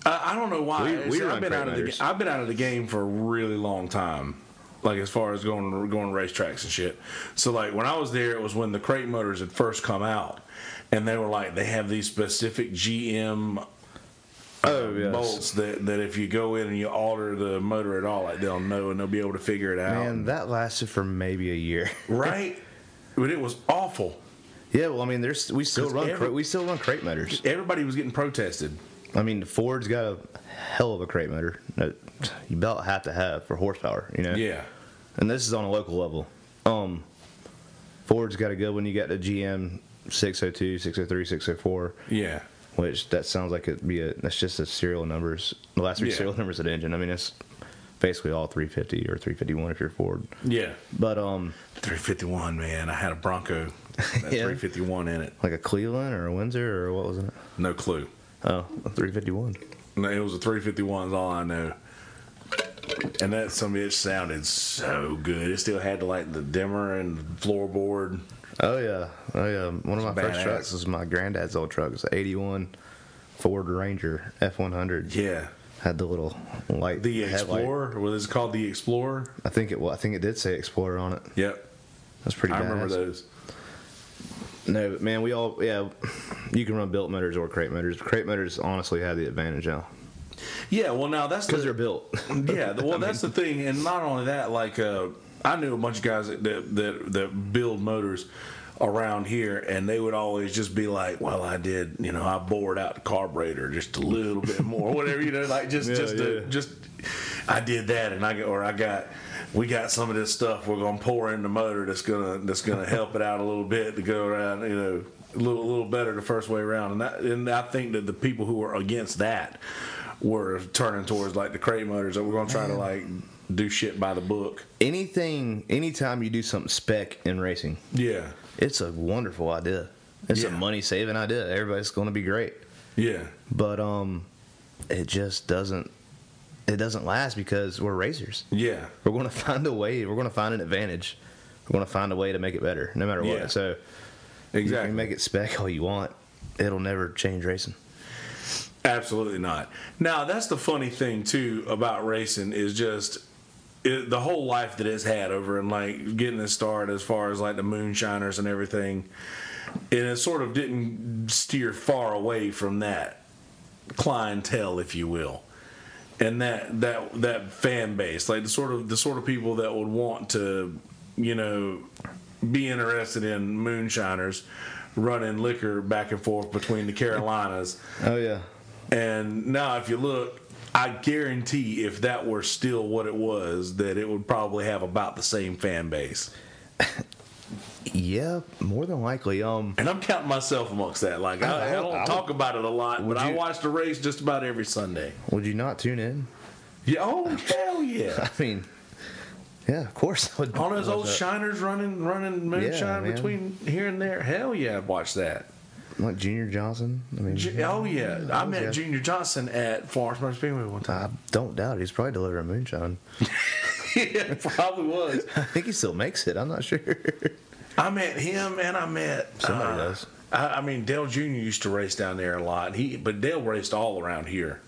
A: I, I don't know why.
B: We- we
A: See, I've been out of the.
B: motors.
A: I've been out of the game for a really long time. Like as far as going going racetracks and shit. So like when I was there, it was when the crate motors had first come out, and they were like they have these specific GM
B: Oh, yes.
A: bolts that, that if you go in and you alter the motor at all, like they'll know and they'll be able to figure it out.
B: Man, that lasted for maybe a year.
A: right? But it was awful.
B: yeah, well, I mean, there's we still run
A: every-
B: we still run crate motors.
A: Everybody was getting protested.
B: I mean, Ford's got a hell of a crate motor you about have to have for horsepower. You know.
A: Yeah.
B: And this is on a local level. Um, Ford's got a good one. You got the GM 602, 603, 604.
A: Yeah.
B: which that sounds like it'd be a that's just the serial numbers the last three
A: Yeah.
B: serial numbers of the engine i mean it's basically all 350 or 351 if you're ford
A: Yeah.
B: but um
A: 351, man. I had a Bronco.
B: Yeah.
A: 351 in it.
B: like a cleveland or a windsor or what was it
A: No clue.
B: oh a 351
A: No, it was a 351 is all I know. And that some bitch sounded so good. It still had the, like the dimmer and the floorboard.
B: Oh yeah oh yeah one of my
A: It's
B: first
A: badass.
B: trucks was my granddad's old truck it was an 81 ford ranger f100
A: Yeah.
B: had the little light
A: The
B: headlight.
A: Explorer. What is it called? The Explorer?
B: i think it well i think it did say explorer on it
A: Yep.
B: That's pretty
A: I remember those.
B: No, but man, we all yeah. You can run built motors or crate motors. Crate motors honestly have the advantage now
A: Yeah, well, now that's
B: because
A: the,
B: they're built.
A: yeah, well, that's the thing, and not only that, like uh, I knew a bunch of guys that, that that that build motors around here, and they would always just be like, "Well, I did, you know, I bored out the carburetor just a little bit more, whatever, you know, like just
B: Yeah,
A: just to,
B: yeah.
A: just I did that, and I got or I got." We got some of this stuff we're gonna pour in the motor that's gonna that's gonna help it out a little bit to go around, you know, a little a little better the first way around. And that, and I think that the people who are against that were turning towards like the crate motors that we're gonna try to like do shit by the book.
B: Anything, anytime you do something spec in racing,
A: Yeah,
B: it's a wonderful idea. It's a money saving idea. Everybody's going to be great,
A: yeah,
B: but um, it just doesn't. It doesn't last because we're racers.
A: yeah,
B: We're going to find a way. We're going to find an advantage. We're going to find a way to make it better, no matter what.
A: Yeah.
B: So you
A: exactly.
B: can make it spec all you want. It'll never change racing.
A: Absolutely not. Now that's the funny thing too about racing is just it, the whole life that it's had over and like getting it started as far as like the moonshiners and everything, and it sort of didn't steer far away from that clientele, if you will, and that that that fan base, like the sort of the sort of people that would want to, you know, be interested in moonshiners running liquor back and forth between the Carolinas.
B: Oh yeah.
A: And now, if you look, I guarantee if that were still what it was, that it would probably have about the same fan base.
B: Yeah, more than likely. Um,
A: And I'm counting myself amongst that. Like I, I don't
B: I would-
A: talk about it a lot, but I watch the race just about every Sunday.
B: would you not tune in?
A: Yeah, oh hell yeah!
B: I mean, yeah, of course I would.
A: All those old
B: that.
A: shiners running, running moonshine
B: man.
A: between here and there. Hell yeah, I'd watch that.
B: Like Junior Johnson. I mean,
A: Ju- Oh yeah, I met
B: yeah.
A: Junior Johnson at Florence Motor Speedway one time.
B: I don't doubt it. He's probably delivering moonshine.
A: yeah, probably was.
B: I think he still makes it. I'm not sure.
A: I met him, and I met
B: Somebody
A: uh,
B: does.
A: I, I mean, Dale Jr. used to race down there a lot. He, but Dale raced all around here.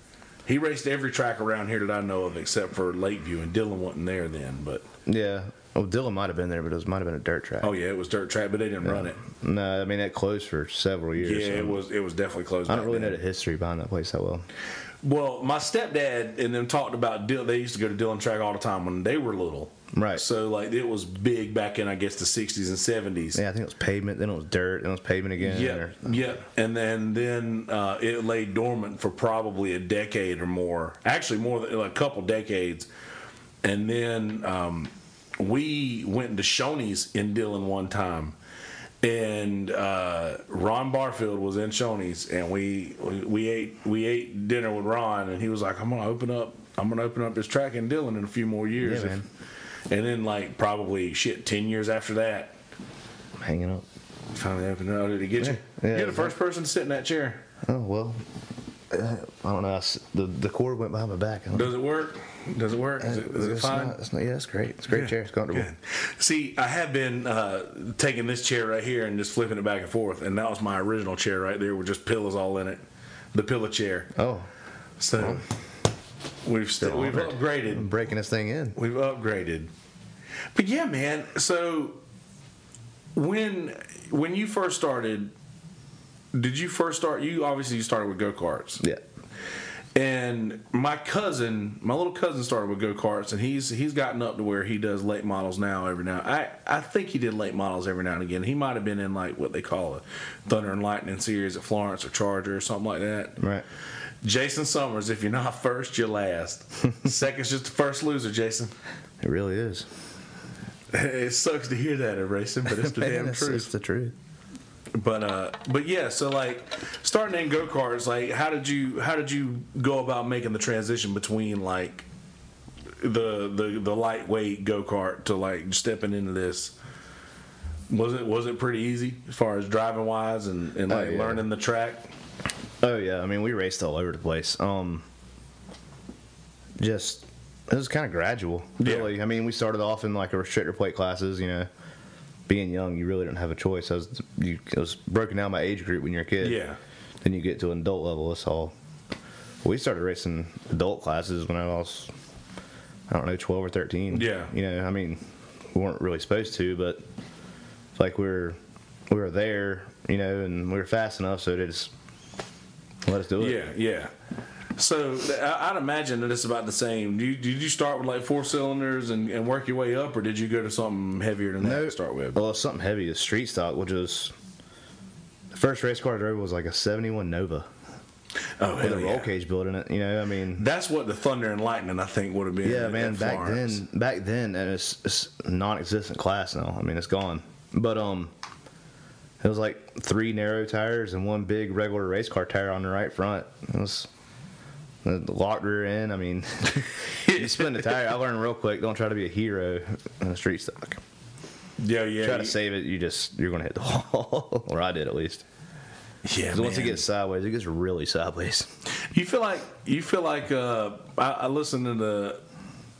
A: He raced every track around here that I know of, except for Lakeview, and Dillon wasn't there then. But
B: yeah. Oh, Dillon might have been there, but it was, might have been a dirt track.
A: oh yeah, it was dirt track, but they didn't run it.
B: No, I mean that closed for several years.
A: Yeah,
B: so
A: it was. It was definitely closed.
B: I don't really know the history behind that place that well.
A: Well, my stepdad and them talked about Dillon. They used to go to Dillon track all the time when they were little.
B: Right.
A: So like it was big back in I guess the '60s and '70s.
B: Yeah, I think it was pavement, then it was dirt, then it was pavement again.
A: Yeah, yeah, and then then uh, it lay dormant for probably a decade or more. Actually, more than like a couple decades. And then um, we went to Shoney's in Dillon one time, and uh, Ron Barfield was in Shoney's, and we, we ate we ate dinner with Ron, and he was like, "I'm gonna open up, I'm gonna open up this track in Dillon in a few more years."
B: Yeah.
A: And then like probably shit, ten years after that,
B: hanging up.
A: Finally opened. Oh, did he get you?
B: Yeah,
A: You're the first person to sit in that chair.
B: Oh well, uh, I don't know. I The the cord went behind my back. Don't know.
A: Does it work? Does it work? Is it, is it fine?
B: not- it's not- yeah, it's great. It's a great chair. It's comfortable.
A: Good. See, I have been uh, taking this chair right here and just flipping it back and forth, and that was my original chair right there with just pillows all in it, the pillow chair.
B: Oh,
A: So we've
B: Still
A: we've upgraded.
B: I'm breaking this thing in.
A: We've upgraded. But yeah, man. So when when you first started, did you first start? You obviously you started with go karts.
B: Yeah.
A: And my cousin, my little cousin, started with go karts, and he's he's gotten up to where he does late models now every now. I I think he did late models every now and again. He might have been in like what they call a Thunder and Lightning series at Florence or Charger or something like that.
B: Right.
A: Jason Summers, if you're not first, you're last. Second's just the first loser, Jason.
B: It really is.
A: It sucks to hear that in racing, but it's the damn truth.
B: it's the truth.
A: But uh, but yeah, so like starting in go karts, like how did you how did you go about making the transition between like the the the lightweight go kart to like stepping into this? Was it was it pretty easy as far as driving wise and, and
B: Oh,
A: like
B: yeah.
A: learning the track?
B: Oh yeah, I mean we raced all over the place. Um, just it was kind of gradual,
A: Yeah.
B: really. I mean, we started off in like a restrictor plate classes. You know, being young, you really don't have a choice. I was you it was broken down by age group when you're a kid.
A: Yeah.
B: Then you get to an adult level. It's all. We started racing adult classes when I was, I don't know, twelve or thirteen.
A: Yeah.
B: You know, I mean, we weren't really supposed to, but it's like we were we were there, you know, and we were fast enough, so they just let us do it.
A: Yeah, yeah. So I- I'd imagine that it's about the same. Did you, did you start with like four cylinders and, and work your way up, or did you go to something heavier than that to start with?
B: Well, something heavy is street stock, which is the first race car I drove was like a '71 Nova
A: Oh,
B: with a roll
A: yeah.
B: cage built in it. You know, I mean,
A: That's what the Thunder and Lightning I think would have been.
B: yeah,
A: at-
B: man.
A: at
B: Back then, back then, and it's, it's non-existent class now. I mean, it's gone. But um, it was like three narrow tires and one big regular race car tire on the right front. It was locked rear end. I mean, you spin the tire. I learned real quick. Don't try to be a hero in a street stock.
A: Yeah, yeah.
B: Try to save it. You just you're gonna hit the wall, or I did at least.
A: Yeah,
B: once it gets sideways, it gets really sideways.
A: You feel like you feel like uh, I, I listened to the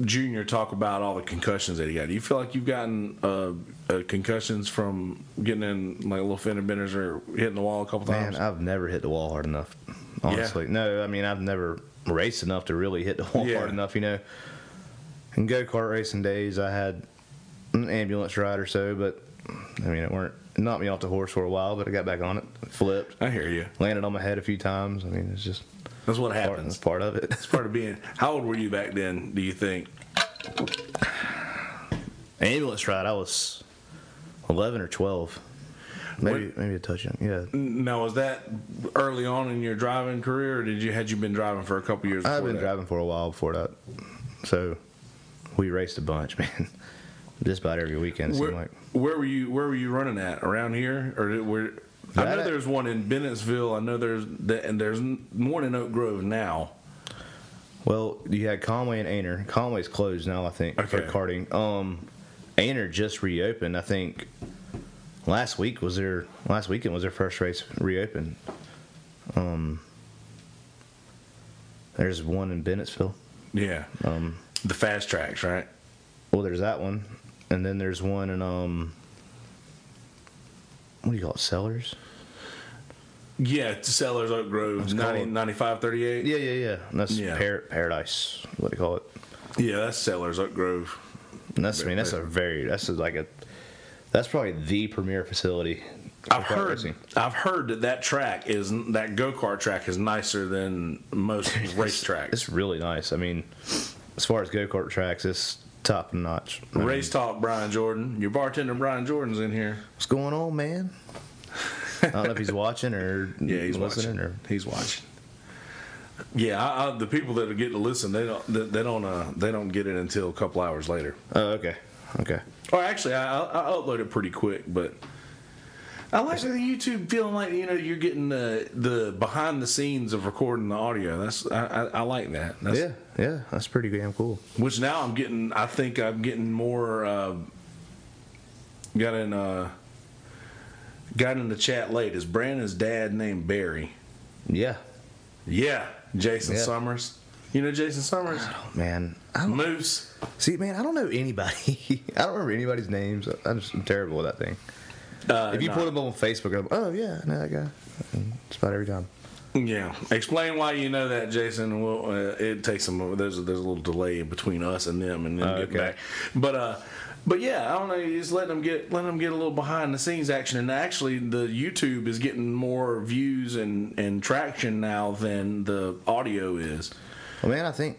A: junior talk about all the concussions that he got. Do you feel like you've gotten uh, uh, concussions from getting in like little fender benders or hitting the wall a couple
B: Man,
A: times?
B: I've never hit the wall hard enough. Honestly, no. I mean, I've never raced enough to really hit the wall
A: Yeah.
B: hard enough. You know, in go kart racing days, I had an ambulance ride or so, but I mean, it weren't it knocked me off the horse for a while, but I got back on it, flipped,
A: I hear you.
B: landed on my head a few times. I mean, it's just
A: That's what
B: part,
A: happens.
B: that's part of it.
A: It's part of being. How old were you back then? Do you think?
B: ambulance ride, I was eleven or twelve, maybe maybe a touch young. Yeah,
A: Now was that early on in your driving career, or did you had you been driving for a couple years?
B: I've been
A: that?
B: driving for a while before that, so we raced a bunch, man. Just about every weekend. It
A: Where,
B: like.
A: where were you? Where were you running at? Around here, or did, where? I know there's one in Bennettsville. I know there's that, and there's one in Oak Grove now.
B: Well, you had Conway and Aynor. Conway's closed now, I think, for
A: Okay.
B: karting. Um, Aynor just reopened. I think last week was their last weekend was their first race reopened. Um, there's one in Bennettsville.
A: Yeah,
B: Um,
A: the fast tracks, right?
B: well, there's that one, and then there's one in um, what do you call it, Sellers?
A: Yeah, it's Sellers Oak Grove, 90, 9538.
B: Yeah, yeah, yeah. And that's
A: Yeah.
B: Par- Paradise. What do you call it?
A: yeah, that's Sellers Oak Grove.
B: And that's I mean that's a very that's like a that's probably the premier facility.
A: I've heard.
B: racing.
A: I've heard that that track is that go kart track is nicer than most race tracks.
B: It's really nice. I mean, as far as go kart tracks, it's top notch. I mean,
A: Race talk, Brian Jordan. Your bartender Brian Jordan's in here.
B: What's going on, man? I don't know if he's watching or
A: Yeah, he's
B: listening
A: watching.
B: or
A: He's watching. Yeah, I, I, the people that get to listen, they don't, they, they don't, uh, they don't get it until a couple hours later.
B: oh okay okay
A: Or actually, I, I I upload it pretty quick, but I like the YouTube feeling like you know you're getting the the behind the scenes of recording the audio. That's I, I, I like that. That's,
B: yeah yeah that's pretty damn cool.
A: Which now I'm getting. I think I'm getting more. Uh, got in. Uh, got in the chat late. Is Brandon's dad named Barry?
B: Yeah
A: Yeah, Jason
B: Yeah.
A: Summers. You know Jason Summers?
B: man. I don't,
A: Moose.
B: see, man, I don't know anybody. I don't remember anybody's names. I'm just I'm terrible with that thing.
A: Uh,
B: If you
A: nah.
B: put them on Facebook, I'm, oh yeah, I know that guy. Just about every time.
A: Yeah, explain why you know that, Jason. Well, uh, it takes some. There's a, there's a little delay between us and them, and then
B: Oh,
A: getting
B: okay.
A: back. But uh, but yeah, I don't know. You just let them get let them get a little behind the scenes action, and actually, the YouTube is getting more views and and traction now than the audio is.
B: Man, I think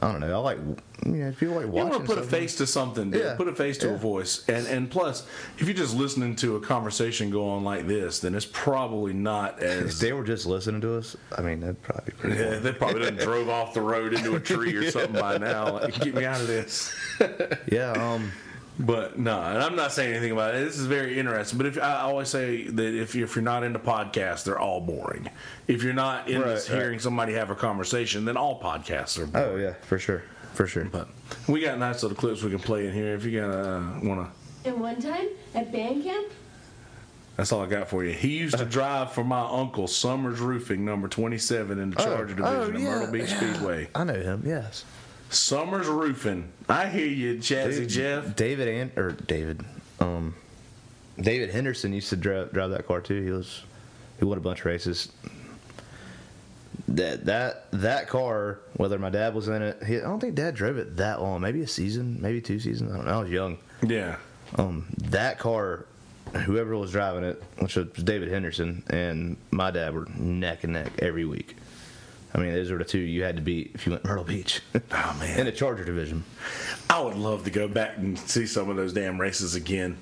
B: I don't know. I like you know people like watching.
A: You want to put a face to something, dude.
B: Yeah,
A: Put a face to a voice, and and plus, if you're just listening to a conversation go on like this, then it's probably not
B: If
A: as
B: they were just listening to us, I mean, that'd probably be pretty
A: Yeah,
B: cool.
A: they probably done drove off the road into a tree or something by now. Like, get me out of this.
B: Yeah, um,
A: But no, and I'm not saying anything about it. This is very interesting. But if I always say that if you're, if you're not into podcasts, they're all boring. If you're not into
B: Right, right.
A: hearing somebody have a conversation, then all podcasts are boring.
B: oh yeah, for sure, for sure.
A: But we got nice little clips we can play in here. If you gotta uh, wanna,
C: And one time at band camp,
A: that's all I got for you. He used to drive for my uncle Summers Roofing, number 27 in the Charger
B: oh,
A: Division of Myrtle Beach
B: yeah.
A: Speedway.
B: I know him. Yes,
A: Summers Roofing. I hear you, Chazzy
B: Dude,
A: Jeff.
B: David and or David, um, David Henderson used to drive, drive that car too. He was he won a bunch of races. That that that car, whether my dad was in it, he, I don't think Dad drove it that long. Maybe a season, maybe two seasons. I don't know. I was young.
A: Yeah.
B: Um, that car whoever was driving it, which was David Henderson, and my dad were neck and neck every week. I mean, those were the two you had to beat if you went Myrtle Beach.
A: Oh, man.
B: In the Charger division.
A: I would love to go back and see some of those damn races again,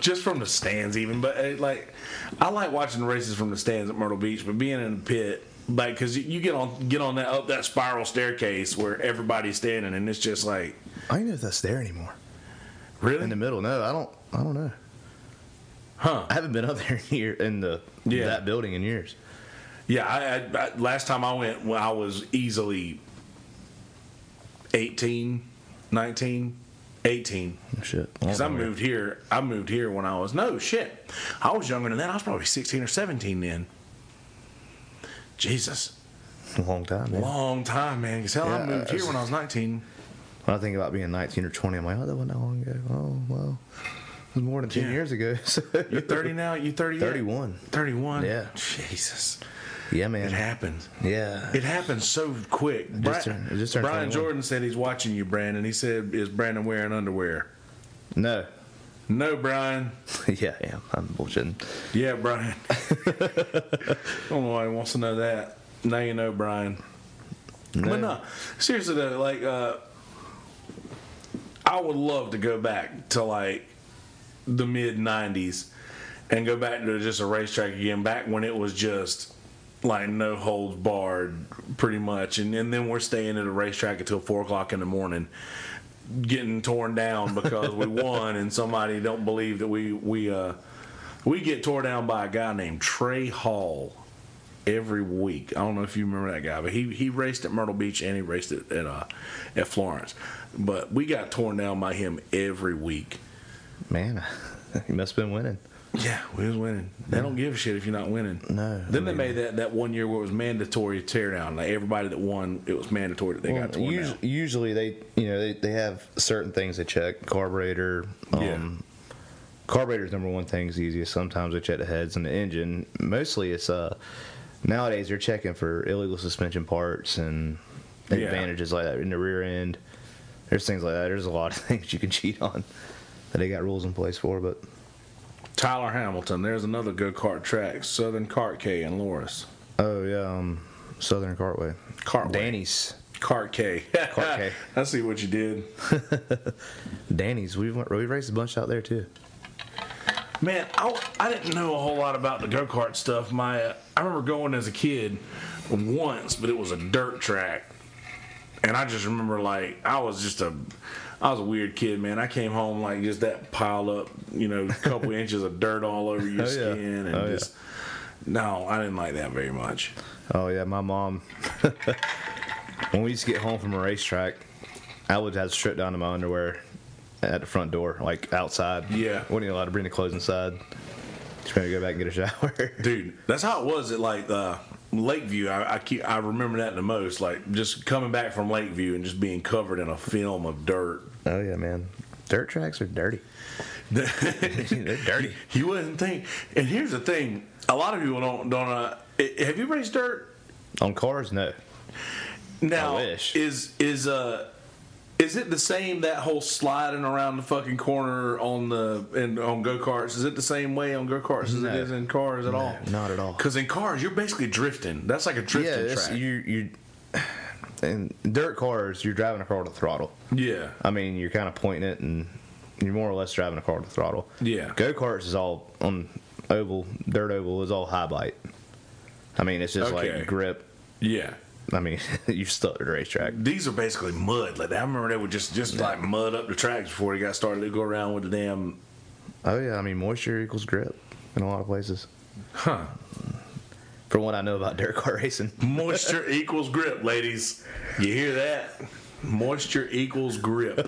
A: just from the stands, even. But uh, like, I like watching the races from the stands at Myrtle Beach, but being in the pit, like, because you get on get on that up that spiral staircase where everybody's standing, and it's just like,
B: I don't know if that's there anymore.
A: really,
B: In the middle, no, I don't. I don't know.
A: huh?
B: I haven't been up there in year in the
A: Yeah.
B: that building in years.
A: Yeah, I, I, I last time I went, well, I was easily 18, 19, 18.
B: Shit.
A: Because I moved here. I moved here when I was no shit. I was younger than that. I was probably sixteen or seventeen then. Jesus,
B: a long time. Man.
A: long time, man. Because hell, I moved here when I was nineteen.
B: When I think about being 19 or 20, I'm like, oh, that wasn't that long ago. Oh, well, it was more than 10
A: Yeah.
B: years ago. So.
A: You thirty now? You thirty? yet?
B: 31.
A: Thirty-one.
B: Yeah.
A: Jesus,
B: Yeah, man.
A: it happens.
B: Yeah.
A: It happens so quick.
B: just
A: Bri-
B: turned- it just turned
A: Brian
B: 21.
A: Jordan said he's watching you, Brandon. He said, "Is Brandon wearing underwear?"
B: no.
A: No, Brian.
B: yeah, I am. I'm bullshitting.
A: Yeah, Brian. I don't know why he wants to know that. Now you know, Brian. But no, seriously though, like uh, I would love to go back to like the mid '90s and go back to just a racetrack again, back when it was just like no holds barred, pretty much. And, and then we're staying at a racetrack until four o'clock in the morning, getting torn down because we won, and somebody don't believe that we we uh, we get torn down by a guy named Trey Hall every week. I don't know if you remember that guy, but he he raced at Myrtle Beach and he raced at at, uh, at Florence. But we got torn down by him every week.
B: Man, he must have been winning.
A: Yeah, we was winning. They don't give a shit if you're not winning.
B: No,
A: Then
B: I
A: they
B: mean-
A: made that, that one year where it was mandatory tear down. Like everybody that won, it was mandatory that they got torn
B: usually,
A: down.
B: usually they, you know, they, they have certain things they check. Carburetor. Um,
A: Yeah.
B: Carburetor's number one thing is easiest. Sometimes they check the heads and the engine. Mostly it's uh nowadays they're checking for illegal suspension parts and
A: Yeah.
B: advantages like that in the rear end. There's things like that. There's a lot of things you can cheat on that they got rules in place for. But
A: Tyler Hamilton, there's another go kart track, Southern Kart K in Loris.
B: oh yeah, um, Southern Cartway,
A: Cartway.
B: Danny's,
A: Kart K.
B: Kart K.
A: I see what you did.
B: Danny's. We went, we raced a bunch out there too.
A: Man, I, I didn't know a whole lot about the go kart stuff. My uh, I remember going as a kid once, but it was a dirt track, and I just remember like I was just a I was a weird kid, man. I came home like just that pile up, you know, a couple inches of dirt all over your
B: Oh, yeah.
A: skin, and
B: Oh, yeah.
A: just no, I didn't like that very much.
B: Oh yeah, my mom. when we used to get home from a racetrack, I would have to strip down to my underwear at the front door, like outside.
A: Yeah.
B: wasn't allowed to bring the clothes inside. Just to go back and get a shower.
A: Dude, that's how it was at like uh, Lakeview. I, I keep I remember that the most. Like just coming back from Lakeview and just being covered in a film of dirt.
B: Oh yeah, man. Dirt tracks are dirty.
A: They're
B: dirty.
A: You wouldn't think. And here's the thing: a lot of people don't don't. Uh, have you raced dirt?
B: On cars, no.
A: Now, is is uh is it the same that whole sliding around the fucking corner on the and on go karts? Is it the same way on go karts as it
B: No.
A: is in cars at all?
B: not at all.
A: Because in cars, you're basically drifting. That's like a drifting
B: yeah,
A: track.
B: you you. In dirt cars, you're driving a car with a throttle.
A: yeah.
B: I mean, you're kind of pointing it, and you're more or less driving a car with a throttle.
A: Yeah.
B: Go karts is all on oval, dirt oval is all high bite. I mean, it's just
A: Okay.
B: like grip.
A: Yeah.
B: I mean, you're stuck at the racetrack.
A: These are basically mud. Like I remember they would just just like mud up the tracks before they got started to go around with the damn.
B: Oh yeah, I mean, moisture equals grip in a lot of places.
A: Huh.
B: From what I know about dirt car racing.
A: Moisture equals grip, ladies. You hear that? Moisture equals grip.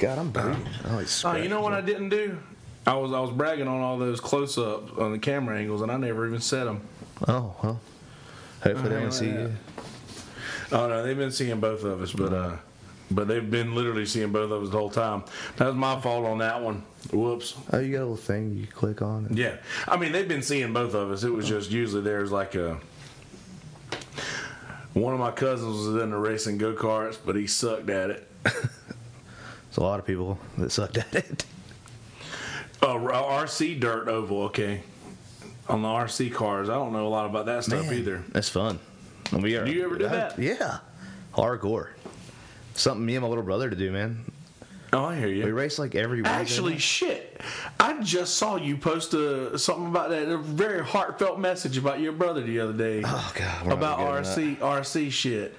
B: God, I'm bleeding. Oh, it's
A: Oh, you know what I didn't do? I was I was bragging on all those close ups on the camera angles, and I never even said them.
B: Oh well. Hopefully they
A: Oh,
B: can see
A: yeah.
B: you.
A: Oh no, they've been seeing both of us, but uh, but they've been literally seeing both of us the whole time. That was my fault on that one. Whoops.
B: Oh, you got a little thing you click on. And,
A: Yeah, I mean they've been seeing both of us. It was just usually there's like a one of my cousins was in the racing go karts, but he sucked at it.
B: There's a lot of people that sucked at it.
A: Uh, RC dirt oval. Okay. On the RC cars, I don't know a lot about that stuff
B: Man,
A: either.
B: That's fun. We are,
A: Do you ever do
B: I-
A: that?
B: Yeah. Hardcore. Something me and my little brother to do, man.
A: Oh, I hear you.
B: We race like every Wednesday
A: Actually, shit. I just saw you post a, something about that, a very heartfelt message about your brother the other day.
B: Oh, God, we're
A: About RC, RC shit.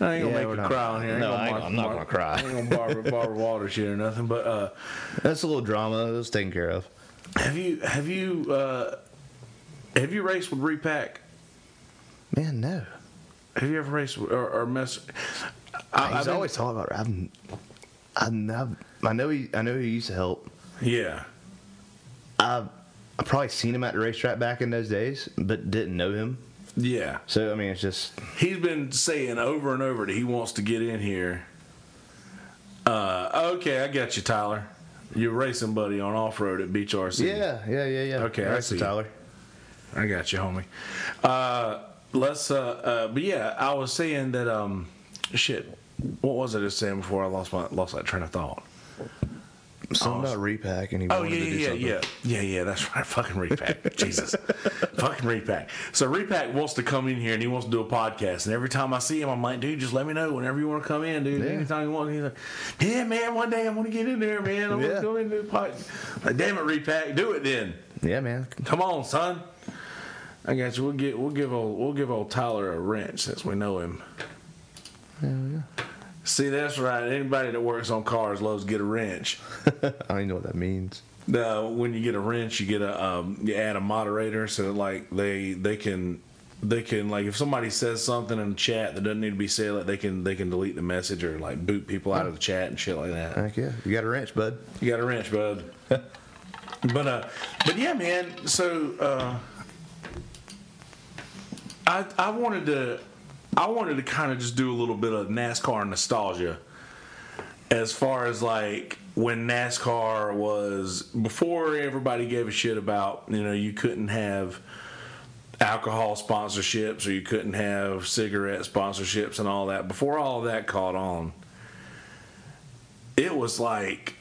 A: I ain't gonna
B: Yeah,
A: make you cry on here.
B: no, I I'm not gonna cry.
A: I ain't gonna Barbara, Barbara Walters shit or nothing. But uh,
B: That's a little drama. It was taken care of.
A: have you have you uh, have you raced with Repack?
B: Man, no.
A: Have you ever raced with, or, or mess? I,
B: He's
A: I've been-
B: always talking about. I've, I've, I've, know he. I know he used to help.
A: yeah.
B: I've, I've probably seen him at the racetrack back in those days, but didn't know him.
A: Yeah.
B: So I mean, it's just
A: He's been saying over and over that he wants to get in here. Uh, okay, I got you, Tyler. You're racing buddy on off road at Beach RC.
B: yeah, yeah, yeah, yeah.
A: Okay, I
B: Right,
A: see.
B: Tyler.
A: I got you, homie. Uh, let's. Uh, uh, but yeah, I was saying that. Um, shit. What was I just saying before I lost my lost that train of thought?
B: Something about repack, and he
A: Oh
B: wanted
A: yeah,
B: to do
A: yeah,
B: something.
A: yeah, yeah, yeah. That's right. Fucking repack. Jesus, fucking repack. So repack wants to come in here and he wants to do a podcast. And every time I see him, I'm like, dude, just let me know whenever you want to come in, dude.
B: Yeah.
A: Anytime you want. He's like, yeah, man. One day I'm gonna get in there, man. I'm
B: Yeah.
A: gonna go into the pod. Like, damn it, repack, do it then.
B: Yeah, man.
A: Come on, son. I got you. We'll get we'll give old we'll give old Tyler a wrench since we know him. See, that's right. Anybody that works on cars loves to get a wrench.
B: I don't even know what that means.
A: Uh, when you get a wrench, you get a um, you add a moderator so that like they they can they can like if somebody says something in the chat that doesn't need to be said, like they can they can delete the message or like boot people out of the chat and shit like that.
B: Heck yeah, you got a wrench, bud.
A: You got a wrench, bud. but uh, but yeah, man. So uh, I I wanted to I wanted to kind of just do a little bit of NASCAR nostalgia, as far as like when NASCAR was before everybody gave a shit about you know you couldn't have alcohol sponsorships or you couldn't have cigarette sponsorships and all that before all that caught on it was like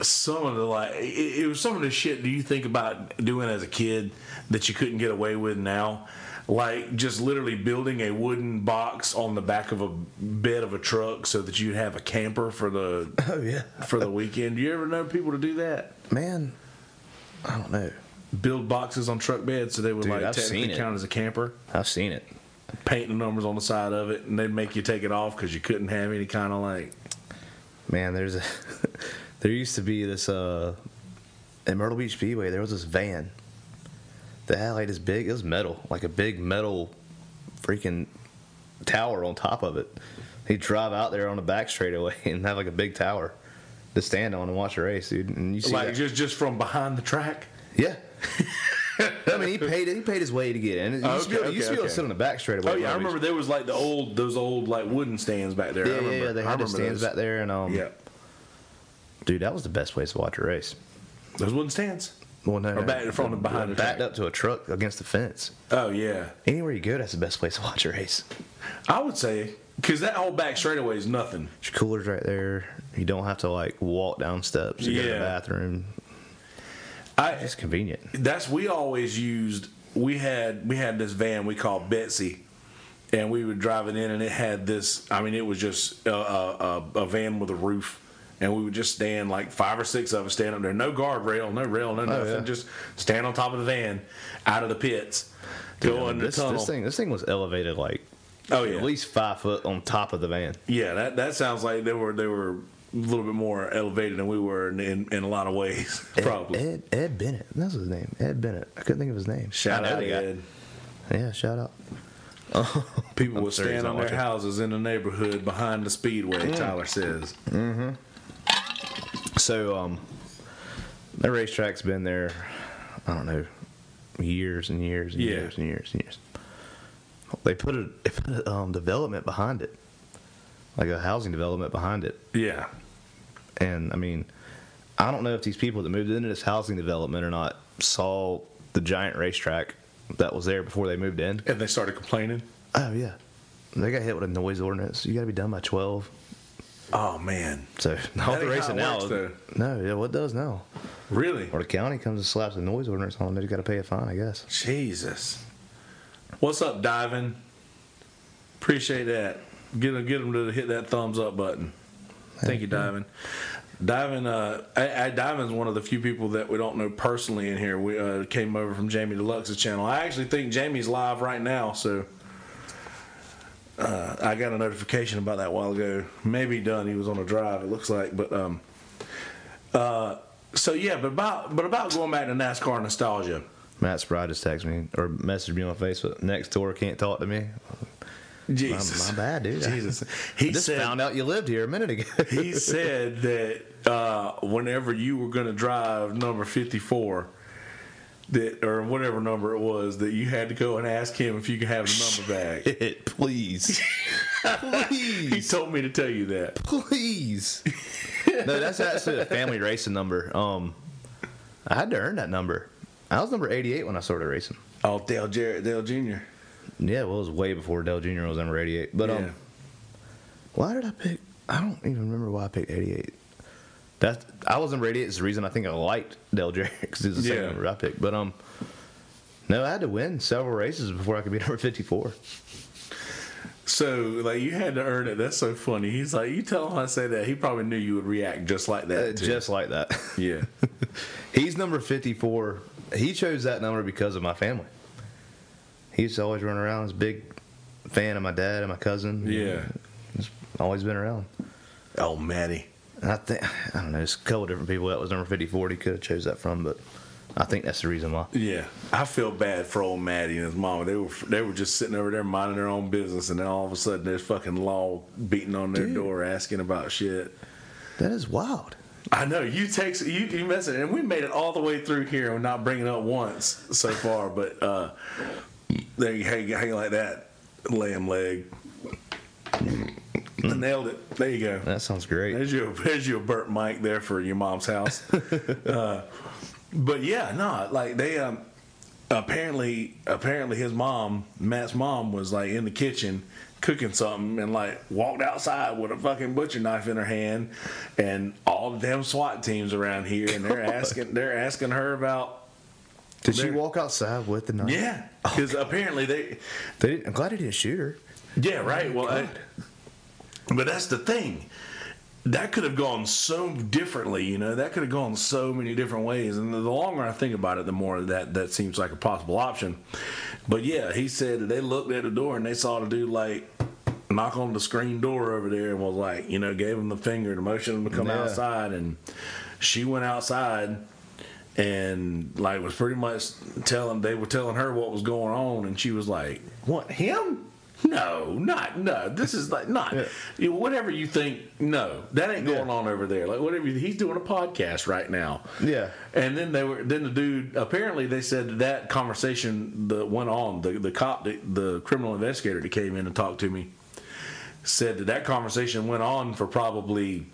A: some of the like it, it was some of the shit do you think about doing as a kid that you couldn't get away with now like just literally building a wooden box on the back of a bed of a truck so that you'd have a camper for the
B: Oh yeah,
A: for the weekend do you ever know people to do that
B: man. I don't know.
A: build boxes on truck beds so they would
B: Dude,
A: like
B: I've
A: technically count as a camper
B: I've seen it.
A: paint the numbers on the side of it and they'd make you take it off because you couldn't have any kind of like
B: Man, there's a there used to be this uh at Myrtle Beach Speedway. There was this van that had like this big. It was metal, like a big metal freaking tower on top of it. He'd drive out there on the back straightaway and have like a big tower to stand on and watch a race, dude. And you see
A: like
B: that-
A: just just from behind the track
B: yeah. I mean, he paid he paid his way to get in. You used to be able, you used to be able to sit on the back straightaway.
A: Oh yeah, I remember there was like the old those old like wooden stands back there. I
B: Yeah,
A: remember,
B: yeah. They
A: I
B: had the stands
A: those.
B: back there, and um,
A: Yeah,
B: dude, that was the best place to watch a race.
A: those wooden stands.
B: Well, no,
A: Or
B: no,
A: back in front of behind the
B: backed
A: track.
B: up to a truck against the fence.
A: Oh yeah,
B: Anywhere you go, that's the best place to watch a race.
A: I would say because that whole back straightaway is nothing.
B: Your cooler's right there. You don't have to like walk down steps to go to the bathroom.
A: I
B: It's convenient.
A: that's we always used. We had we had this van we called Betsy, and we would drive it in, and it had this. I mean, it was just a, a, a van with a roof, and we would just stand like five or six of us stand up there, no guardrail, no rail, no oh, nothing,
B: yeah.
A: just stand on top of the van, out of the pits, go in the
B: this,
A: tunnel.
B: this thing, this thing was elevated like
A: oh yeah,
B: at least five foot on top of the van.
A: yeah. That that sounds like they were they were a little bit more elevated than we were in in, in a lot of ways,
B: Ed,
A: probably.
B: Ed, Ed Bennett. That's his name. Ed Bennett. I couldn't think of his name.
A: Shout
B: I know
A: out
B: the guy.
A: Ed.
B: Yeah, shout out.
A: Oh, People
B: I'm
A: would stand on their
B: watching.
A: houses in the neighborhood behind the speedway. Tyler says. Mm-hmm.
B: So, um, that racetrack's been there, I don't know, years and years and
A: Yeah.
B: years and years and years. They put a, they put a um, development behind it, like a housing development behind it.
A: Yeah.
B: And I mean, I don't know if these people that moved into this housing development or not saw the giant racetrack that was there before they moved in.
A: And they started complaining.
B: Oh yeah, they got hit with a noise ordinance. You got to be done by twelve.
A: Oh man,
B: So not
A: That
B: the racing now.
A: works, though.
B: no, yeah, what does now?
A: really?
B: Or the county comes and slaps a noise ordinance on them, they got to pay a fine, I guess.
A: Jesus. What's up, diving? Appreciate that. Get them, get them to hit that thumbs up button. Thank you, diving. Diving, uh, I, I, Diving's one of the few people that we don't know personally in here. We uh, came over from Jamie Deluxe's channel. I actually think Jamie's live right now, so uh, I got a notification about that a while ago. Maybe done. He was on a drive. It looks like, but um, uh, so yeah, but about but about going back to NASCAR nostalgia.
B: Matt Sprite just texted me or messaged me on Facebook. Next door can't talk to me. My,
A: Jesus,
B: my bad, dude.
A: Jesus. He
B: I just
A: said,
B: found out you lived here a minute ago.
A: he said that uh, whenever you were going to drive number 54 that or whatever number it was that you had to go and ask him if you could have the number back
B: It, please,
A: he told me to tell you that
B: please. no, that's actually a family racing number. Um, I had to earn that number. I was number 88 when I started racing.
A: oh dale jarrett dale jr
B: Yeah, well, it was way before Dale Jr. was number 88. But
A: yeah.
B: um, why did I pick? I don't even remember why I picked 88. That's I wasn't ready. It's the reason I think I liked Dale Jr. because it's the same
A: Yeah.
B: number I picked. But um, no, I had to win several races before I could be number 54.
A: so like you had to earn it that's so funny he's like you tell him i say that he probably knew you would react just like that
B: Uh, just like that.
A: yeah
B: He's number 54. He chose that number because of my family. He used to always run around. He's a big fan of my dad and my cousin.
A: Yeah.
B: He's always been around.
A: oh maddie
B: And I think I don't know, there's a couple different people that was number 54 he could have chose that from, but I think that's the reason why.
A: Yeah, I feel bad for old Maddie and his mama. They were they were just sitting over there minding their own business, and then all of a sudden there's fucking law beating on their
B: Dude.
A: door asking about shit.
B: That is wild.
A: I know you text you you message, and we made it all the way through here and not bringing up once so far. But uh, there you hang, hang like that, lamb leg. Nailed it. There you go.
B: That sounds great.
A: There's your there's your burnt mic there for your mom's house. uh, but yeah, no, like they um apparently apparently his mom, Matt's mom, was like in the kitchen cooking something and like walked outside with a fucking butcher knife in her hand and all the damn SWAT teams around here and they're asking they're asking her about
B: Did she walk outside with the knife?
A: yeah because apparently they
B: They I'm glad he didn't shoot her.
A: Yeah, right. Well, I, but that's the thing. That could have gone so differently, you know. That could have gone so many different ways. And the longer I think about it, the more that that seems like a possible option. But yeah, he said that they looked at the door and they saw the dude like knock on the screen door over there and was like, you know, gave him the finger to motion him to come
B: Yeah.
A: outside. And she went outside and like was pretty much telling they were telling her what was going on, and she was like, "What him? No, not no. This is like not
B: Yeah.
A: you know, whatever you think. No, that ain't going
B: Yeah.
A: on over there. Like whatever you- he's doing a podcast right now.
B: Yeah.
A: And then they were then the dude apparently they said that, conversation that went on the the cop that, the criminal investigator that came in and talked to me said that that conversation went on for probably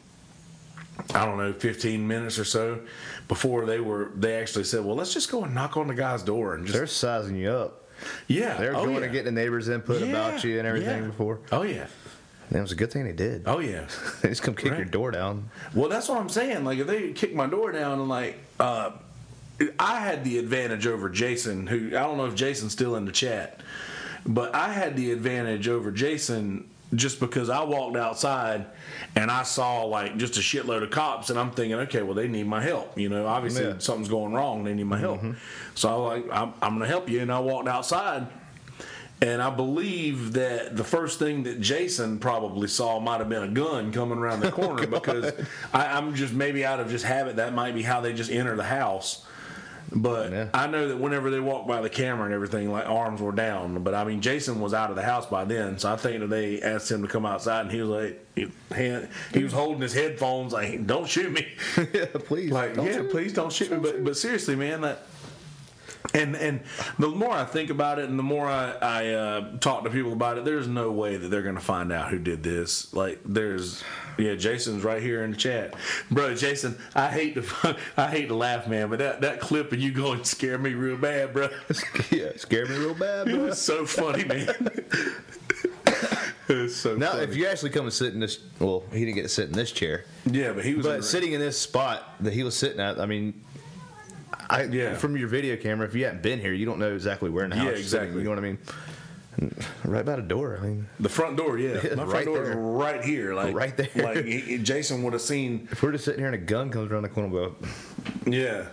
A: I don't know 15 minutes or so before they were they actually said well let's just go and knock on the guy's door and just
B: They're sizing you up.
A: Yeah
B: They're
A: oh,
B: going
A: yeah.
B: to get the neighbors' input about you and everything
A: yeah.
B: before.
A: oh yeah
B: That was a good thing they did.
A: oh yeah
B: They just come kick your door down.
A: Well, that's what I'm saying. Like, if they kick my door down and like, uh, I had the advantage over Jason, who I don't know if Jason's still in the chat, but I had the advantage over Jason just because I walked outside and I saw like just a shitload of cops, and I'm thinking, okay, well, they need my help. You know, obviously
B: Yeah.
A: something's going wrong. They need my help. Mm-hmm. So I like, I'm, I'm going to help you, and I walked outside. And I believe that the first thing that Jason probably saw might have been a gun coming around the corner oh, because I, I'm just maybe out of just habit that might be how they just enter the house. But
B: Yeah.
A: I know that whenever they walked by the camera and everything, like arms were down. But I mean, Jason was out of the house by then, so I think that they asked him to come outside, and he was like, he, hand, he was holding his headphones, like, "Don't shoot me."
B: yeah, please.
A: like
B: Don't
A: yeah
B: shoot.
A: please don't shoot me but but seriously man that and and the more I think about it, and the more I, I uh, talk to people about it, there's no way that they're gonna find out who did this. Like, there's, yeah, Jason's right here in the chat, bro. Jason, I hate to, I hate to laugh, man, but that that clip of you going scared me real bad, bro.
B: yeah, scared me real bad,
A: It was so funny, man. It's so
B: Now,
A: funny.
B: if you actually come and sit in this, well, he didn't get to sit in this chair,
A: yeah, but he was
B: but
A: the-
B: sitting in this spot that he was sitting at, I mean, I
A: Yeah.
B: from your video camera, if you hadn't been here, you don't know exactly where in the house.
A: Yeah,
B: you're sitting,
A: exactly.
B: You know what I mean? Right by the door. I mean,
A: The front door, yeah.
B: Yeah,
A: My front
B: right
A: door is
B: there.
A: right here, like
B: Right there.
A: Like he- Jason would have seen,
B: if we're just sitting here and a gun comes around the corner, we'll go,
A: yeah,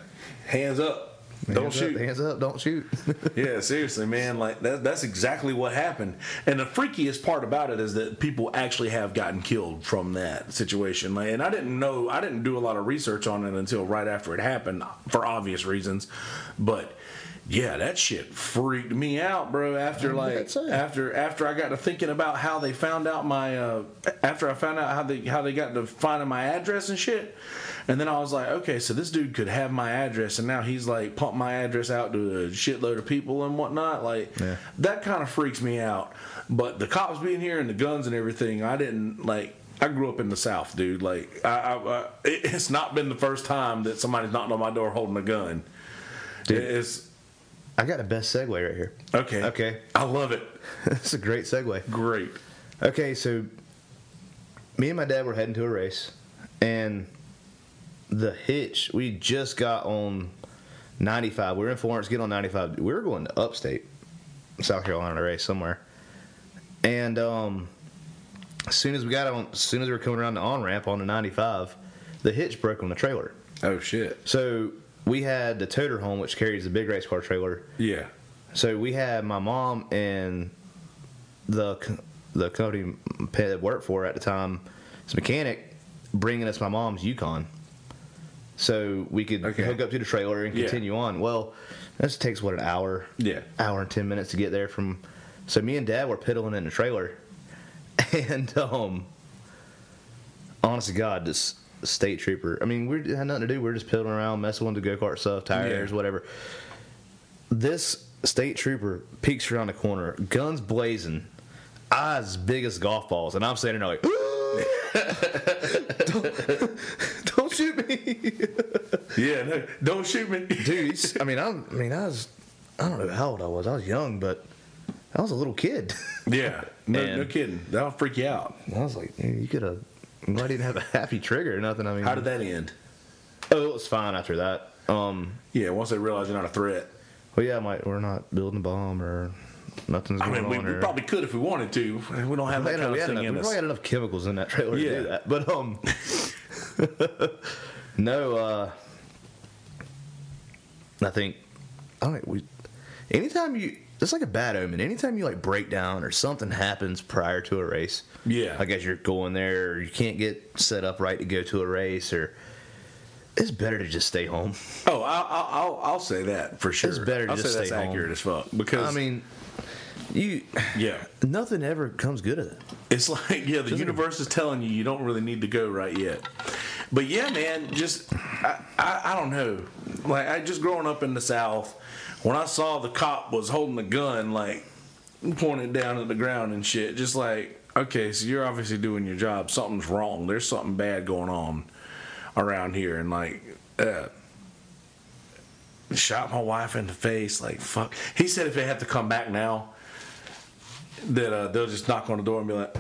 A: hands up, don't shoot.
B: Hands up, don't shoot.
A: yeah, seriously, man. Like that, that's exactly what happened. And the freakiest part about it is that people actually have gotten killed from that situation. Like, and I didn't know, I didn't do a lot of research on it until right after it happened, for obvious reasons. But yeah, that shit freaked me out, bro. After like after after I got to thinking about how they found out my uh, after I found out how they how they got to finding my address and shit. And then I was like, okay, so this dude could have my address, and now he's like pumped my address out to a shitload of people and whatnot. Like
B: Yeah.
A: that kind of freaks me out. But the cops being here and the guns and everything, I didn't like. I grew up in the South, dude. Like I, I, I it's not been the first time that somebody's knocked on my door holding a gun.
B: Dude.
A: It's
B: I got a best segue right here.
A: okay.
B: Okay.
A: I love it.
B: That's a great segue.
A: Great.
B: Okay, so me and my dad were heading to a race, and the hitch we just got on 95. We were in Florence, get on 95. We were going to upstate South Carolina to race somewhere, and um, as soon as we got on, as soon as we were coming around the on ramp on the 95, the hitch broke on the trailer.
A: Oh shit.
B: So we had the toter home, which carries the big race car trailer.
A: Yeah.
B: So we had my mom and the the company that worked for at the time, this mechanic, bringing us my mom's Yukon, so we could
A: Okay.
B: hook up to the trailer and
A: Yeah.
B: continue on. Well, this takes what an hour,
A: Yeah.
B: hour and ten minutes to get there from. So me and Dad were piddling in the trailer, and um, honest to God, this state trooper. I mean, we had nothing to do. We are just piddling around, messing with the go kart stuff, tires,
A: Yeah.
B: whatever. This state trooper peeks around the corner, guns blazing, eyes big as golf balls, and I'm standing there like, don't, don't shoot me,
A: Yeah. No, don't shoot me,
B: dude. I mean, I'm, I mean, I was, I don't know how old I was. I was young, but I was a little kid.
A: Yeah. No, no kidding. That'll freak you out.
B: I was like, you could have. Why didn't have a happy trigger or nothing? I mean,
A: How did that end?
B: Oh, it was fine after that. Um,
A: Yeah. Once they realize you're not a threat.
B: well, yeah, we're not building a bomb or nothing's
A: I
B: going
A: mean, we,
B: on.
A: we
B: or,
A: probably could if we wanted to. We don't have
B: we,
A: that kind
B: we,
A: of thing
B: enough,
A: in
B: we
A: us.
B: probably had enough chemicals in that trailer to do that. But um, no, uh, I think I don't. We anytime you. It's like a bad omen. Anytime you like break down or something happens prior to a race,
A: Yeah.
B: like as you're going there, or you can't get set up right to go to a race, or it's better to just stay home.
A: Oh, I'll, I'll, I'll, say that for sure.
B: It's better to
A: I'll
B: just
A: say that's
B: stay home.
A: accurate as fuck because
B: I mean, you
A: yeah,
B: nothing ever comes good of it.
A: it's like yeah, the universe is telling you you don't really need to go right yet. But yeah, man, just I, I, I don't know. Like I just growing up in the South, when I saw the cop was holding a gun, like pointing down at the ground and shit, just like okay, so you're obviously doing your job. Something's wrong. There's something bad going on around here, and like. Uh, shot my wife in the face. Like fuck. He said if they have to come back now, that uh, they'll just knock on the door and be like,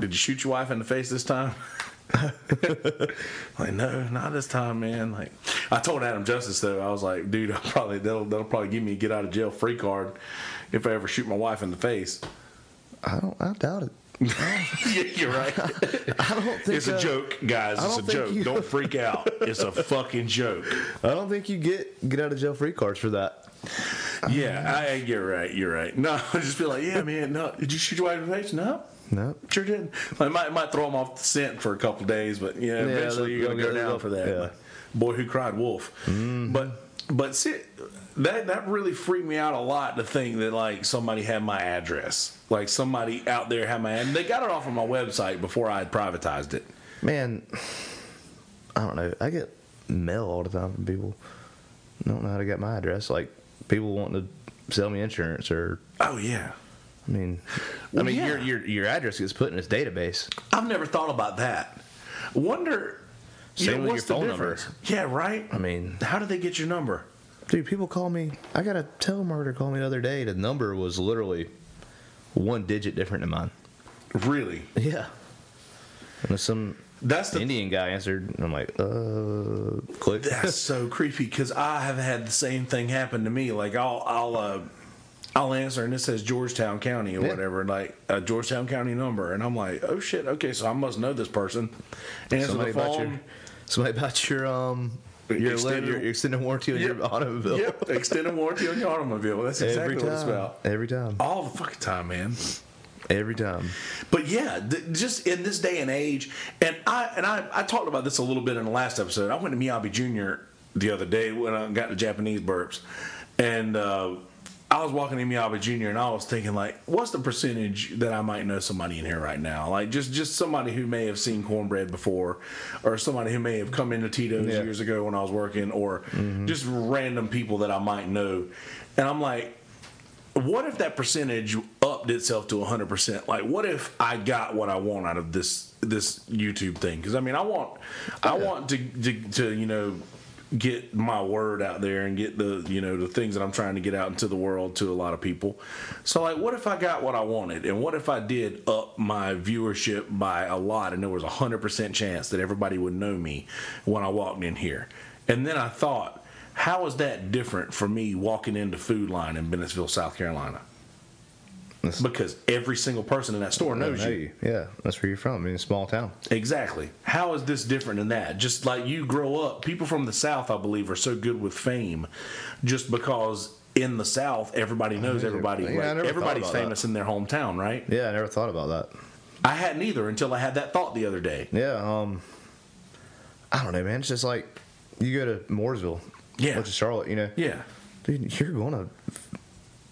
A: "Did you shoot your wife in the face this time?" like no, not this time, man. Like I told Adam Justice though, I was like, dude, I'll probably they'll they'll probably give me a get out of jail free card if I ever shoot my wife in the face.
B: I don't. I doubt it.
A: yeah, you're right.
B: I don't think
A: It's a
B: uh,
A: joke, guys. It's a joke.
B: you-
A: Don't freak out. It's a fucking joke.
B: I don't think you get get out of jail free cards for that.
A: Yeah, I, you're right. You're right. No, I just feel like, yeah, man. No, did you shoot your wife in the face? No,
B: No.
A: sure didn't. I might might throw him off the scent for a couple days, but yeah, eventually
B: they'll-
A: you're gonna go down for that.
B: yeah.
A: Boy who cried wolf. Mm-hmm. But but see, that that really freaked me out a lot to think that like somebody had my address, like somebody out there had my, and they got it off of my website before I had privatized it.
B: Man, I don't know. I get mail all the time from people. Don't know how to get my address. Like people wanting to sell me insurance, or
A: Oh yeah,
B: I mean,
A: Well,
B: I mean
A: yeah.
B: your your your address gets put in this database.
A: I've never thought about that. Wonder. you
B: Same
A: know,
B: with
A: what's
B: your
A: the
B: phone number.
A: difference? Yeah, right.
B: I mean,
A: How did they get your number?
B: dude, people call me. I got a telemarketer call me the other day. The number was literally one digit different than mine.
A: Really?
B: Yeah. And some
A: That's the
B: Indian guy answered, and I'm like, uh, click.
A: That's so creepy because I have had the same thing happen to me. Like I'll I'll uh, I'll answer and it says Georgetown County or
B: Yeah.
A: whatever, like a Georgetown County number, and I'm like, oh shit, okay, so I must know this person. Answer
B: somebody
A: the
B: about
A: phone.
B: your, somebody about your um, your,
A: Extended-
B: your, your extended warranty on
A: Yep.
B: your automobile.
A: Yep, extended warranty on your automobile. That's exactly what it's about.
B: Every time.
A: All the fucking time, man.
B: Every time.
A: But yeah, th- just in this day and age, and I and I, I talked about this a little bit in the last episode. I went to Miyabi Jr. the other day when I got the Japanese burps, and uh, I was walking to Miyabi Jr. and I was thinking like, what's the percentage that I might know somebody in here right now? Like just just somebody who may have seen cornbread before, or somebody who may have come into Tito's
B: Yeah.
A: years ago when I was working, or mm-hmm. just random people that I might know, and I'm like what if that percentage upped itself to 100% like what if i got what i want out of this this youtube thing because i mean i want i want to, to to you know get my word out there and get the you know the things that i'm trying to get out into the world to a lot of people. So like what if i got what i wanted? And what if i did up my viewership by a lot and there was a 100% chance that everybody would know me when i walked in here? And then i thought how is that different for me walking into Food Lion in Bennettsville, South Carolina?
B: That's-
A: Because every single person in that store knows
B: know
A: you.
B: you. Yeah, that's where you're from. I mean, a small town.
A: Exactly. How is this different than that? Just like you grow up, people from the South, I believe, are so good with fame just because in the South, everybody knows everybody.
B: Yeah, I
A: like, everybody's
B: about that.
A: famous in their hometown, right?
B: Yeah, I never thought about that.
A: I hadn't either until I had that thought the other day.
B: Yeah, um, I don't know, man. It's just like you go to Mooresville,
A: Yeah.
B: which is Charlotte. You know,
A: Yeah.
B: dude, you're gonna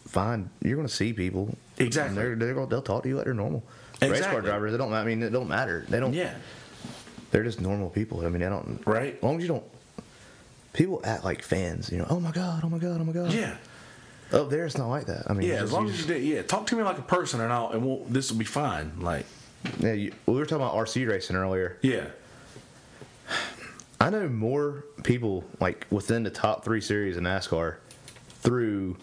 B: find, you're gonna see people.
A: Exactly.
B: They're, they're they'll talk to you like they're normal. Race car
A: Exactly.
B: drivers, they don't. I mean, it don't matter. They don't.
A: Yeah.
B: They're just normal people. I mean, they don't.
A: Right.
B: As long as you don't. People act like fans. You know. Oh my god. Oh my god. Oh my god.
A: Yeah.
B: Oh, Up there, it's not like that. I mean,
A: Yeah. As long as you did, yeah. Talk to me like a person, and I'll and we'll, this will be fine. Like,
B: Yeah, you, we were talking about RC racing earlier.
A: yeah.
B: I know more people like within the top three series in NASCAR through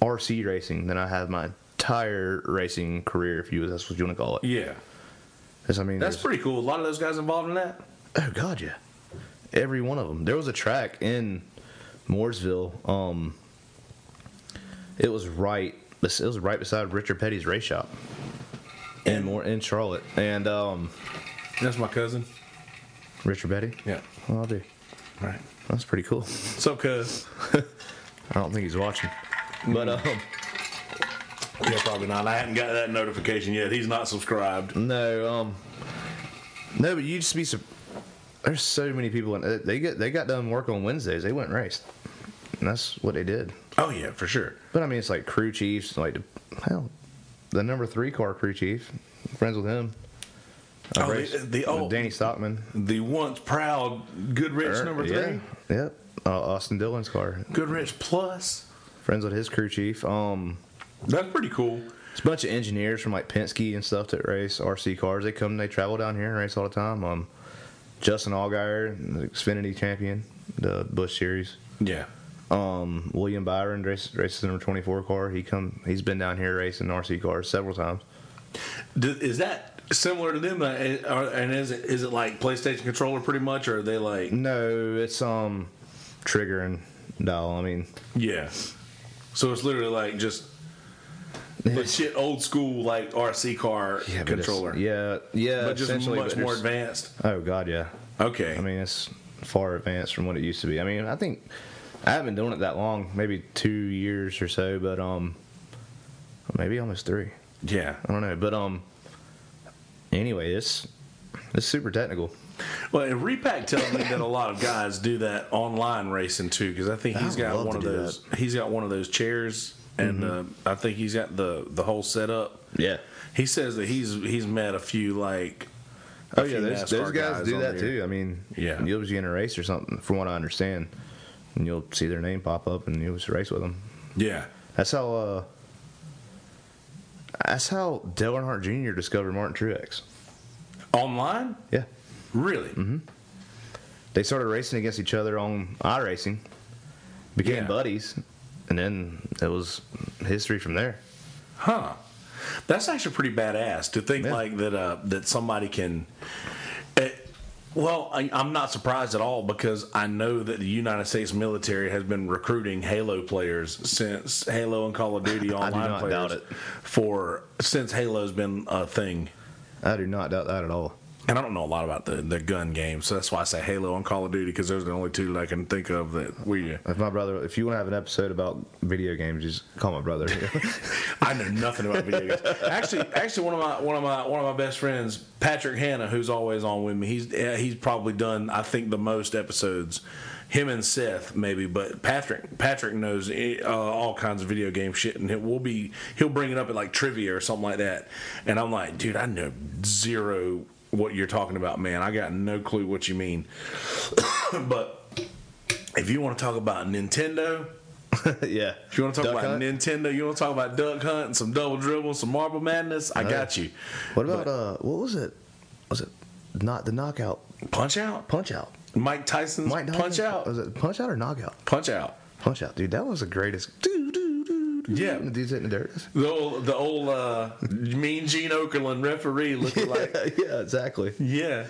B: RC racing than I have my entire racing career, if you that's what you want to call it.
A: Yeah.
B: I mean,
A: That's
B: there's-
A: pretty cool. A lot of those guys involved in that.
B: Oh God, yeah. Every one of them. There was a track in Mooresville. Um, it was right. It was right beside Richard Petty's race shop in more in Charlotte. And um,
A: That's my cousin.
B: Richard Petty.
A: Yeah.
B: Well, I'll do.
A: Right.
B: That's pretty cool.
A: Up, cuz?
B: I don't think he's watching, but um,
A: Yeah, probably not. I hadn't got that notification yet. He's not subscribed.
B: no, um, no. But you just be. sur- There's so many people. In, they get they got done work on Wednesdays. They went and raced, and that's what they did.
A: Oh yeah, for sure.
B: But I mean, it's like crew chiefs, like the, hell, the number three car crew chief, friends with him. I
A: Oh, the-
B: raced
A: the
B: with
A: old-
B: Danny Stockman.
A: The once proud Goodwrench
B: Er,
A: number three.
B: Yeah, yep. Uh, Austin Dillon's car.
A: Goodwrench Plus.
B: Friends with his crew chief. Um,
A: That's pretty cool.
B: it's a bunch of engineers from like Penske and stuff that race RC cars. They come, they travel down here and race all the time. Um, Justin Allgaier, the Xfinity champion, the Busch Series.
A: Yeah.
B: Um, William Byron races, races the number 24 car. He come, he's been down here racing RC cars several times.
A: D- Is that similar to them? Uh, And is it is it like PlayStation controller pretty much, or are they like?
B: No, it's um trigger and dial. I mean,
A: Yeah. So it's literally like just legit old school like RC car
B: it's-
A: controller.
B: Yeah, yeah,
A: But just much
B: but
A: more advanced.
B: Oh God, yeah.
A: Okay.
B: I mean, it's far advanced from what it used to be. I mean, I think I haven't been doing it that long, maybe two years or so, but um, maybe almost three.
A: yeah.
B: I don't know, but um, anyway, it's it's super technical.
A: Well, and Repack tells me that a lot of guys do that online racing too, because I think
B: I
A: he's
B: would
A: got one of those. He's got one of those chairs, and uh, I think he's got the the whole setup.
B: Yeah.
A: He says that he's he's met a few like. a
B: Oh yeah,
A: few
B: those, those guys, do that
A: there.
B: too. I mean,
A: Yeah.
B: you'll be in a race or something, from what I understand, and you'll see their name pop up, and you'll just race with them.
A: Yeah.
B: That's how. uh That's how Dale Earnhardt Jr. discovered Martin Truex.
A: Online?
B: Yeah,
A: Really?
B: Mm-hmm. they started racing against each other on iRacing, became
A: Yeah.
B: buddies, and then it was history from there.
A: Huh. That's actually pretty badass to think
B: Yeah.
A: like that. Uh, that somebody can. eh, well, I, I'm not surprised at all because I know that the United States military has been recruiting Halo players since Halo and Call of Duty online
B: not
A: players
B: doubt it.
A: for since Halo's been a thing.
B: I do not doubt that at all.
A: And I don't know a lot about the, the gun games, so that's why I say Halo and Call of Duty because those are the only two that I can think of that we.
B: If my brother, if you want to have an episode about video games, just call my brother.
A: I know nothing about video games. Actually, actually, one of my one of my one of my best friends, Patrick Hanna, who's always on with me. He's he's probably done I think the most episodes. Him and Seth maybe, but Patrick Patrick knows eh, uh, all kinds of video game shit, and it will be he'll bring it up at like trivia or something like that. And I'm like, dude, I know zero what you're talking about, man. I got no clue what you mean. but if you want to talk about Nintendo,
B: yeah.
A: if you want to talk
B: Duck
A: about
B: Hunt?
A: Nintendo, you want to talk about Duck Hunt and some Double Dribble, some Marble Madness, I got you.
B: What about uh? What was it? Was it not the knockout
A: Punch Out?
B: punch out?
A: Mike Tyson's
B: Mike
A: Punch Out?
B: Was it punch out or knockout?
A: Punch Out.
B: Punch out, dude. That was the greatest. Doo, doo, doo,
A: Yeah.
B: And the dude's hitting the
A: old, the old uh, mean Gene Okerlund referee looking like.
B: yeah, exactly.
A: Yeah.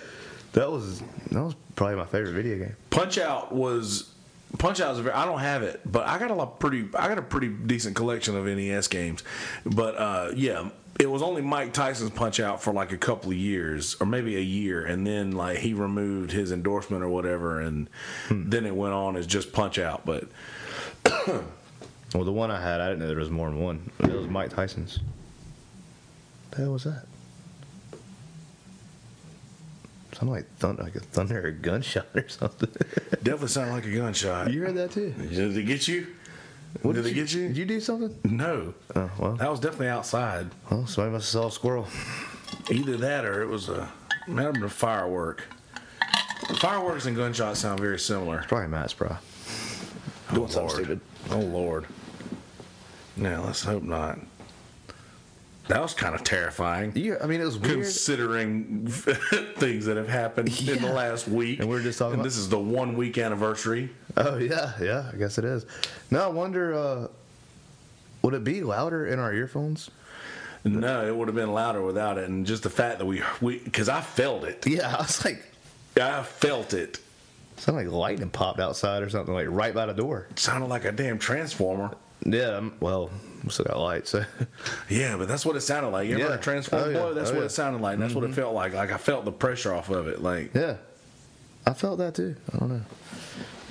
B: That was that was probably my favorite video game.
A: Punch Out was. Punch Out is a very. I don't have it, but I got a lot pretty. I got a pretty decent collection of NES games. But uh, yeah, it was only Mike Tyson's Punch Out for like a couple of years, or maybe a year, and then like he removed his endorsement or whatever, and then it went on as just Punch Out. But
B: Well, the one I had, I didn't know there was more than one. It was Mike Tyson's. What The hell was that? Sounded like thunder, like a thunder or gunshot or something.
A: definitely sounded like a gunshot.
B: you heard that too?
A: Did it get you?
B: What
A: did, it get you?
B: Did you do something?
A: No,
B: Oh well.
A: that was definitely outside.
B: Well, somebody must have saw a squirrel.
A: Either that or it was a might have been a firework. Fireworks and gunshots sound very similar.
B: Probably Matt's bro.
A: Oh, Doing something stupid. Oh Lord. Now let's hope not. That was kind of terrifying.
B: Yeah, I mean it was weird.
A: Considering things that have happened in the last week,
B: And we're just talking
A: And
B: about-
A: this is the one week anniversary.
B: Oh yeah, yeah. I guess it is. Now I wonder. uh Would it be louder in our earphones?
A: No, it would have been louder without it, and just the fact that we, we, because I felt it.
B: Yeah, I was like,
A: I felt it.
B: sounded like lightning popped outside or something, like right by the door.
A: It sounded like a damn transformer.
B: Yeah, I'm, well, we still got lights. So.
A: Yeah, but that's what it sounded like. You ever
B: Yeah.
A: heard a transformer
B: Oh, yeah.
A: blow? That's
B: Oh,
A: what
B: yeah.
A: it sounded like. That's what it felt like. Like I felt the pressure off of it. Like
B: yeah, I felt that too. I don't know.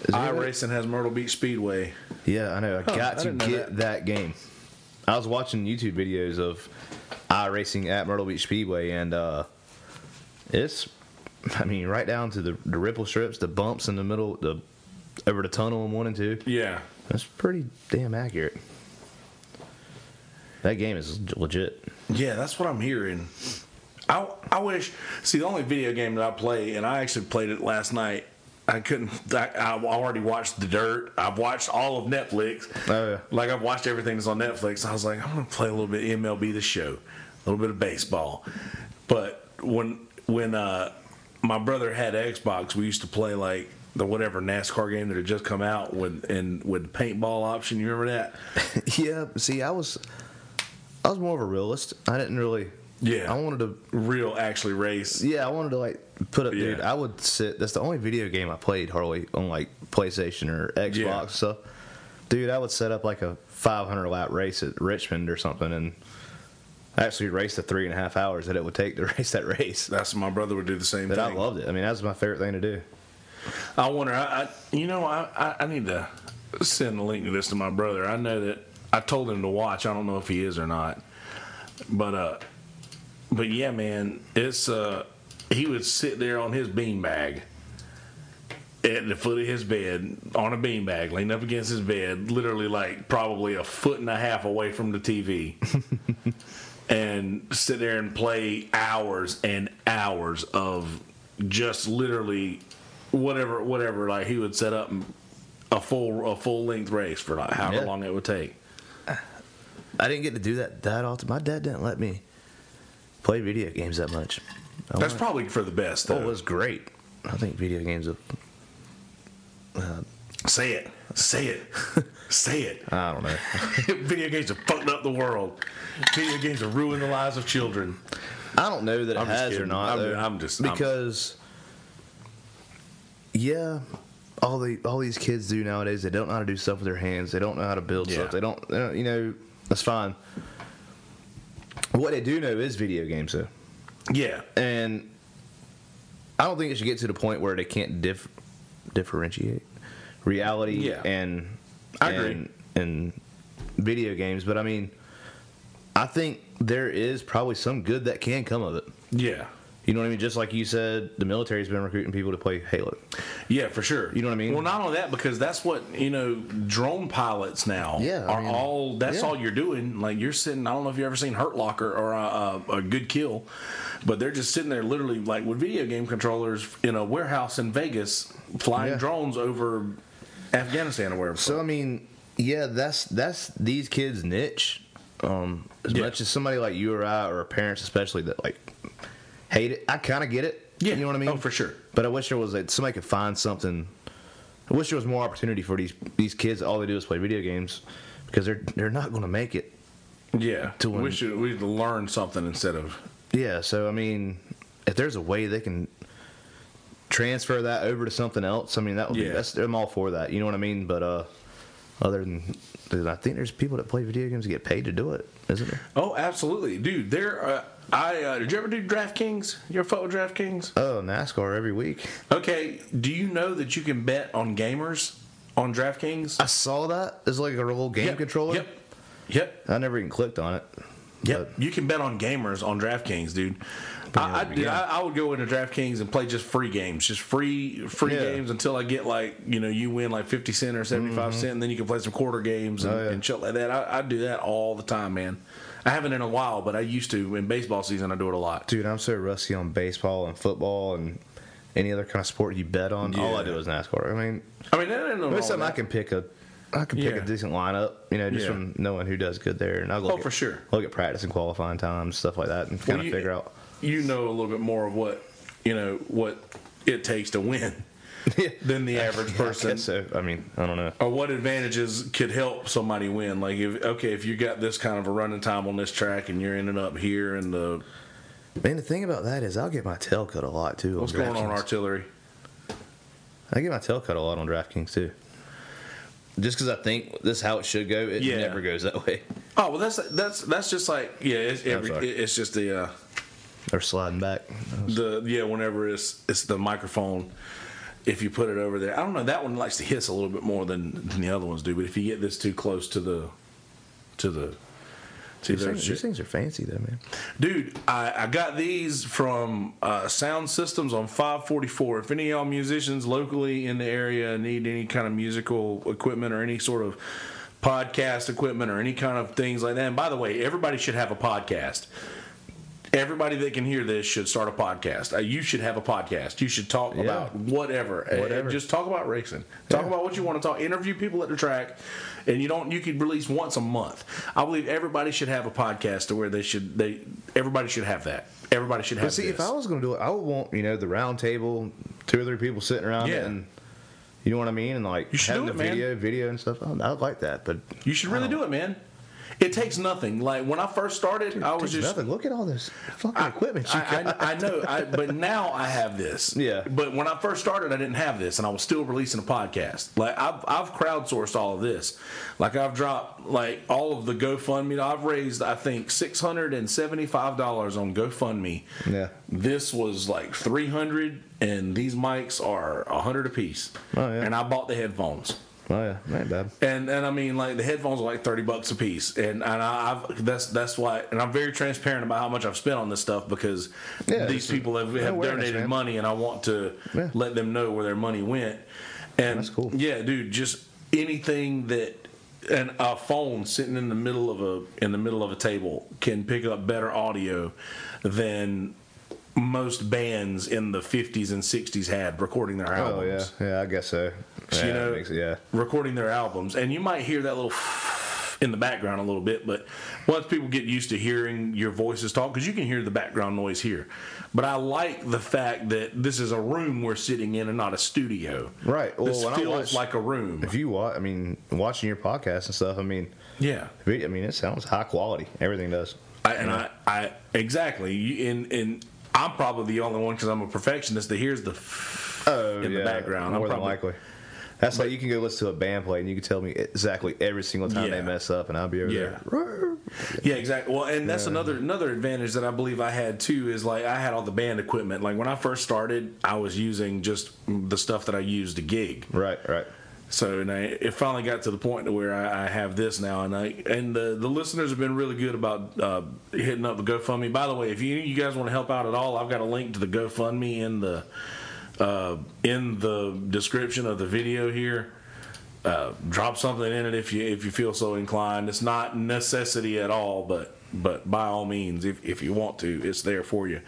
B: Any-
A: iRacing has Myrtle Beach Speedway.
B: Yeah, I know. I
A: Huh,
B: got
A: I
B: to get that. game. I was watching YouTube videos of iRacing at Myrtle Beach Speedway, and uh, it's, I mean, right down to the, the ripple strips, the bumps in the middle, the over the tunnel in one and two.
A: Yeah.
B: That's pretty damn accurate. That game is legit.
A: Yeah, that's what I'm hearing. I, I wish. See, the only video game that I play, and I actually played it last night. I couldn't. I, I already watched The Dirt. I've watched all of Netflix.
B: Oh, yeah.
A: Like I've watched everything that's on Netflix. I was like, I'm gonna play a little bit of MLB The Show, a little bit of baseball. But when when uh, my brother had Xbox, we used to play like the whatever NASCAR game that had just come out with and with paintball option. You remember that?
B: yeah. See, I was, I was more of a realist. I didn't really.
A: Yeah.
B: I wanted to
A: Real actually race.
B: Yeah, I wanted to like put up, dude.
A: Yeah.
B: I would sit. That's the only video game I played hardly on like PlayStation or Xbox
A: Yeah.
B: stuff. Dude, I would set up like a 500 lap race at Richmond or something, and actually race the three and a half hours that it would take to race that race.
A: That's my brother would do the same
B: But I loved it. I mean, that was my favorite thing to do.
A: I wonder. I, I you know, I, I need to send a link to this to my brother. I know that I told him to watch. I don't know if he is or not, but uh, but yeah, man, it's uh, he would sit there on his beanbag at the foot of his bed on a beanbag, leaning up against his bed, literally like probably a foot and a half away from the TV. and sit there and play hours and hours of just literally whatever whatever like he would set up a full a full length race for like however
B: Yeah.
A: long it would take.
B: I didn't get to do that that often. My dad didn't let me play video games that much. I
A: That's
B: wanted-
A: probably for the best
B: oh, it was great. I think video games have. Uh,
A: Say it. Say it. Say it.
B: I don't know.
A: Video games have fucked up the world. Video games have ruined the lives of children.
B: I don't know that it
A: I'm
B: has or not.
A: I'm- I'm just-
B: because yeah, all the all these kids do nowadays. They don't know how to do stuff with their hands. They don't know how to build
A: Yeah.
B: stuff. They don't, they don't. You know, that's fine. What they do know is video games, though,
A: Yeah.
B: and I don't think it should get to the point where they can't dif- differentiate reality
A: Yeah.
B: and
A: I agree.
B: and, and video games. But I mean, I think there is probably some good that can come of it.
A: Yeah.
B: You know what I mean? Just like you said, the military's been recruiting people to play Halo.
A: Yeah, for sure.
B: You know what I mean?
A: Well, not only that, because that's what you know, drone pilots now
B: Yeah, I
A: are
B: mean,
A: all. That's
B: yeah.
A: all you're doing. Like you're sitting. I don't know if you've ever seen Hurt Locker or a, a, a Good Kill, but they're just sitting there, literally like with video game controllers in a warehouse in Vegas, flying
B: Yeah.
A: drones over Afghanistan or wherever.
B: So I mean, yeah, that's that's these kids' niche. Um, as
A: Yeah.
B: much as somebody like you or I, or parents especially, that like hate it, I kind of get it.
A: Yeah.
B: you know what I mean.
A: Oh, for sure.
B: But I wish there was like somebody could find something. I wish there was more opportunity for these these kids. All they do is play video games because they're they're not going to make it.
A: yeah,
B: to
A: we should we to learn something instead of
B: Yeah, so I mean, if there's a way they can transfer that over to something else, I mean that would be
A: Yeah.
B: that's I'm all for that. You know what I mean? But uh other than I think there's people that play video games that get paid to do it, isn't there?
A: Oh, absolutely, dude. There, uh, I uh, did you ever do DraftKings? You ever fuck with DraftKings?
B: Oh, NASCAR every week.
A: Okay, do you know that you can bet on gamers on DraftKings?
B: I saw that. It's like a little game
A: Yep,
B: controller.
A: Yep, yep,
B: I never even clicked on it.
A: yep. You can bet on gamers on DraftKings, dude. I, I, dude, I, I would go into DraftKings and play just free games, just free free
B: Yeah.
A: games until I get like you know you win like fifty cent or seventy cent, and then you can play some quarter games and,
B: Mm-hmm. Oh, yeah.
A: and shit like that. I, I do that all the time, man. I haven't in a while, but I used to in baseball season. I do it a lot.
B: Dude, I'm so rusty on baseball and football and any other kind of sport you bet on. All I do is NASCAR. I mean,
A: I mean, that ain't no wrong
B: something I can pick a, I can pick
A: Yeah.
B: a decent lineup, you know, just
A: Yeah.
B: from knowing who does good there, and I'll look
A: Oh,
B: at,
A: for sure.
B: look at practice and qualifying times, stuff like that, and kind
A: Well,
B: of
A: you-
B: figure out.
A: you know a little bit more of what you know what it takes to win than the average person.
B: guess so. I mean, I don't know.
A: Or what advantages could help somebody win? Like if okay, if you got this kind of a running time on this track and you're ending up here in the
B: Man, the thing about that is I'll get my tail cut a lot too.
A: what's going on artillery?
B: I get my tail cut a lot on DraftKings too. Just because I think this is how it should go, it
A: Yeah.
B: never goes that way.
A: Oh well, that's that's that's just like yeah, it's, every, it's just the uh,
B: They're sliding back.
A: the yeah whenever it's it's the microphone. If you put it over there, I don't know. That one likes to hiss a little bit more than, than the other ones do. But if you get this too close to the to the to
B: These
A: the
B: things, these things are fancy though, man.
A: Dude, I, I got these from uh, Sound Systems on 544. If any of y'all musicians locally in the area need any kind of musical equipment or any sort of podcast equipment or any kind of things like that, and by the way, everybody should have a podcast. Everybody that can hear this should start a podcast. Uh, you should have a podcast. You should talk
B: Yeah.
A: about whatever. Uh,
B: Whatever.
A: just talk about racing. Talk
B: Yeah.
A: about what you want to talk. Interview people at the track, and you don't. You could release once a month. I believe everybody should have a podcast to where they should. They everybody should have that. Everybody should have.
B: But see, if. I was going to do it, I would want you know the round table, two or three people sitting around
A: Yeah.
B: it, and you know what I mean, and like
A: You should
B: having
A: do
B: the
A: it, man.
B: video, video and stuff. I, I like that, but
A: you should really do it, man. It takes nothing. Like when I first started, I was just
B: nothing. Look at all this fucking equipment you
A: I. I, I know, I, but now I have this.
B: Yeah.
A: But when I first started, I didn't have this, and I was still releasing a podcast. Like I've I've crowdsourced all of this. Like I've dropped like all of the GoFundMe. I've raised I think six hundred and seventy five dollars on GoFundMe.
B: Yeah.
A: This was like three hundred, and these mics are a hundred apiece.
B: Oh, yeah.
A: And I bought the headphones.
B: Oh yeah, ain't bad.
A: And and I mean like the headphones are like thirty bucks a piece, and and I, I've that's that's why, and I'm very transparent about how much I've spent on this stuff because
B: Yeah,
A: these people have, have donated money, and I want to
B: Yeah.
A: let them know where their money went. And
B: That's cool.
A: Yeah, dude, just anything that and a phone sitting in the middle of a in the middle of a table can pick up better audio than most bands in the 50s and 60s had recording their albums.
B: Oh yeah, yeah, I guess so. Yeah,
A: you know,
B: makes yeah.
A: recording their albums, and you might hear that little in the background a little bit. But once people get used to hearing your voices talk, because you can hear the background noise here. But I like the fact that this is a room we're sitting in and not a studio.
B: Right. Well,
A: this feels
B: watch-
A: like a room.
B: If you watch, I mean, watching your podcast and stuff, I mean,
A: Yeah.
B: I mean, it sounds high quality. Everything does.
A: I, and I, I exactly. And and I'm probably the only one because I'm a perfectionist that hears the
B: Oh,
A: in the background. I'm
B: More than
A: probably-
B: likely. That's like you can go listen to a band play and you can tell me exactly every single time
A: Yeah.
B: they mess up, and I'll be over
A: Yeah.
B: there.
A: Yeah, exactly. Well, and that's another another advantage that I believe I had too is like I had all the band equipment. Like when I first started, I was using just the stuff that I used to gig.
B: Right, right.
A: So and I, it finally got to the point to where I, I have this now, and I and the the listeners have been really good about uh, hitting up the GoFundMe. By the way, if you you guys want to help out at all, I've got a link to the GoFundMe in the uh, in the description of the video here. Uh, drop something in it if you if you feel so inclined. It's not necessity at all, but but by all means, if if you want to, it's there for you.